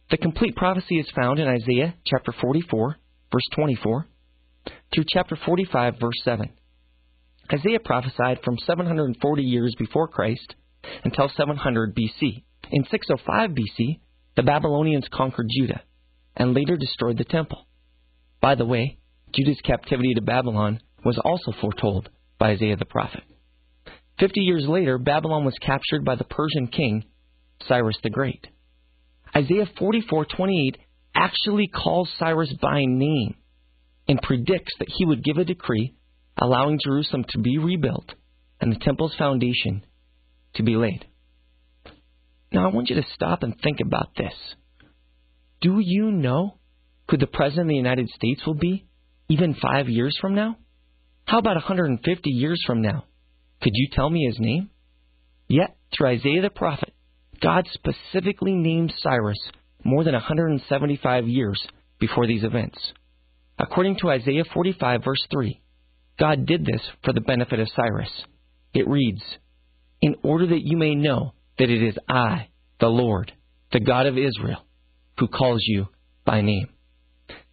The complete prophecy is found in Isaiah chapter 44, verse 24, through chapter 45, verse 7. Isaiah prophesied from 740 years before Christ until 700 BC. In 605 BC, the Babylonians conquered Judah and later destroyed the temple. By the way, Judah's captivity to Babylon was also foretold by Isaiah the prophet. Fifty years later, Babylon was captured by the Persian king Cyrus the Great. Isaiah 44:28 actually calls Cyrus by name and predicts that he would give a decree allowing Jerusalem to be rebuilt and the temple's foundation to be laid. Now, I want you to stop and think about this. Do you know who the President of the United States will be even five years from now? How about 150 years from now? Could you tell me his name? Yet, through Isaiah the prophet, God specifically named Cyrus more than 175 years before these events. According to Isaiah 45, verse 3, God did this for the benefit of Cyrus. It reads, In order that you may know that it is I, the Lord, the God of Israel, who calls you by name.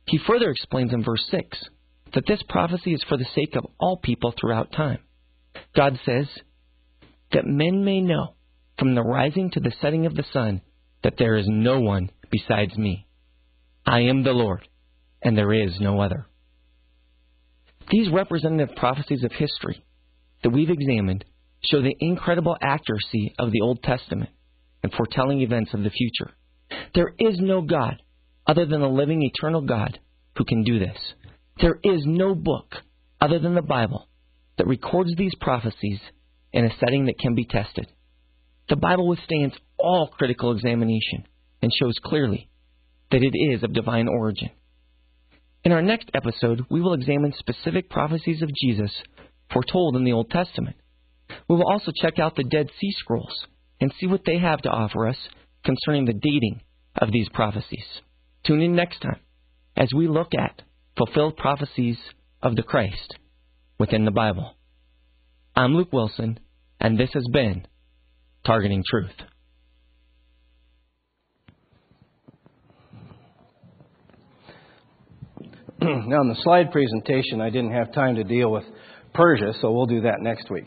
He further explains in verse 6 that this prophecy is for the sake of all people throughout time. God says, That men may know from the rising to the setting of the sun that there is no one besides me. I am the Lord, and there is no other. These representative prophecies of history that we've examined show the incredible accuracy of the Old Testament and foretelling events of the future. There is no God other than the living eternal God who can do this. There is no book other than the Bible that records these prophecies in a setting that can be tested. The Bible withstands all critical examination and shows clearly that it is of divine origin. In our next episode, we will examine specific prophecies of Jesus foretold in the Old Testament. We will also check out the Dead Sea Scrolls and see what they have to offer us concerning the dating of these prophecies. Tune in next time as we look at fulfilled prophecies of the Christ within the Bible. I'm Luke Wilson, and this has been Targeting Truth. [CLEARS THROAT] now, in the slide presentation, I didn't have time to deal with Persia, so we'll do that next week.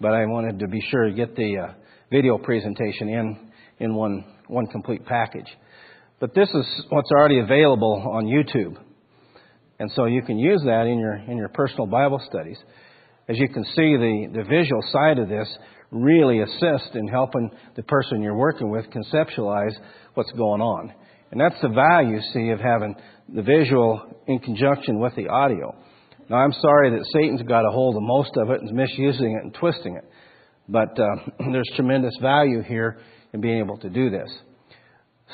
But I wanted to be sure to get the uh, video presentation in in one one complete package. But this is what's already available on YouTube, and so you can use that in your in your personal Bible studies. As you can see, the the visual side of this really assist in helping the person you're working with conceptualize what's going on. And that's the value, see, of having the visual in conjunction with the audio. Now, I'm sorry that Satan's got a hold of most of it and is misusing it and twisting it. But uh, [CLEARS THROAT] there's tremendous value here in being able to do this.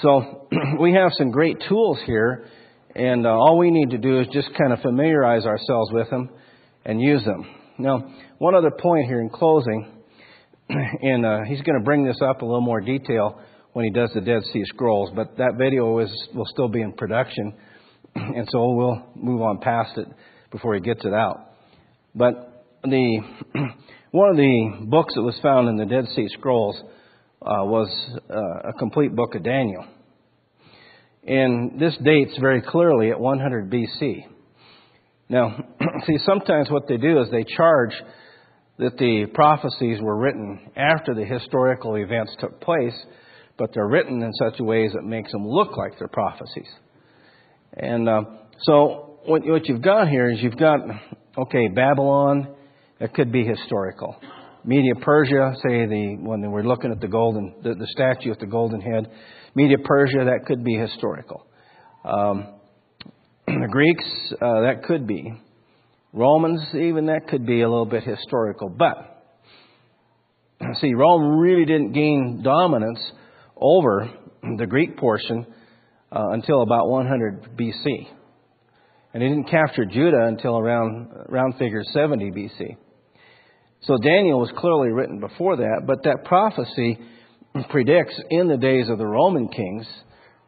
So [CLEARS THROAT] we have some great tools here, and uh, all we need to do is just kind of familiarize ourselves with them and use them. Now, one other point here in closing, [CLEARS THROAT] and uh, he's going to bring this up a little more detail when he does the Dead Sea Scrolls, but that video is, will still be in production, [CLEARS THROAT] and so we'll move on past it before he gets it out. But the [CLEARS THROAT] one of the books that was found in the Dead Sea Scrolls uh, was uh, a complete book of Daniel. And this dates very clearly at 100 BC. Now, see, sometimes what they do is they charge that the prophecies were written after the historical events took place, but they're written in such a way that makes them look like they're prophecies. And uh, so what, what you've got here is you've got, okay, Babylon, it could be historical. Media Persia, say the when we're looking at the golden, the, the statue with the golden head, Media Persia, that could be historical. Um, [CLEARS THROAT] the Greeks, uh, that could be. Romans, even that could be a little bit historical. But, [CLEARS THROAT] see, Rome really didn't gain dominance over the Greek portion uh, until about 100 BC. And they didn't capture Judah until around, round figure 70 BC. So Daniel was clearly written before that, but that prophecy predicts in the days of the Roman kings,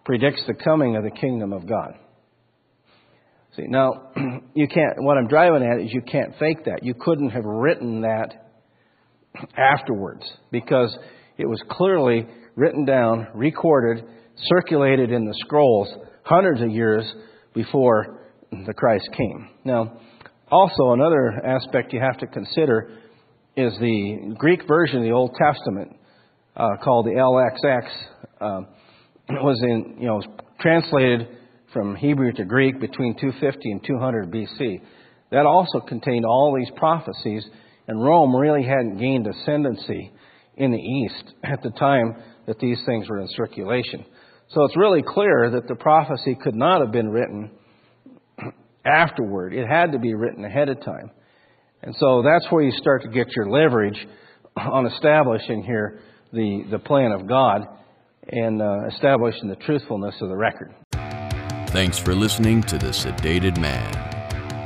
predicts the coming of the kingdom of God. See, now, [CLEARS THROAT] you can't, what I'm driving at is you can't fake that. You couldn't have written that afterwards because it was clearly written down, recorded, circulated in the scrolls hundreds of years before the Christ came. Now, also another aspect you have to consider is the Greek version of the Old Testament uh, called the LXX. Uh, [CLEARS THROAT] was in you know translated from Hebrew to Greek between 250 and 200 BC. That also contained all these prophecies, and Rome really hadn't gained ascendancy in the East [CLEARS THROAT] at the time that these things were in circulation. So it's really clear that the prophecy could not have been written [CLEARS THROAT] afterward. It had to be written ahead of time. And so that's where you start to get your leverage [CLEARS THROAT] on establishing here the, the plan of God and uh, establishing the truthfulness of the record. Thanks for listening to The Sedated Man,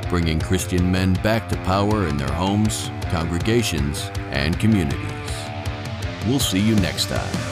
bringing Christian men back to power in their homes, congregations, and communities. We'll see you next time.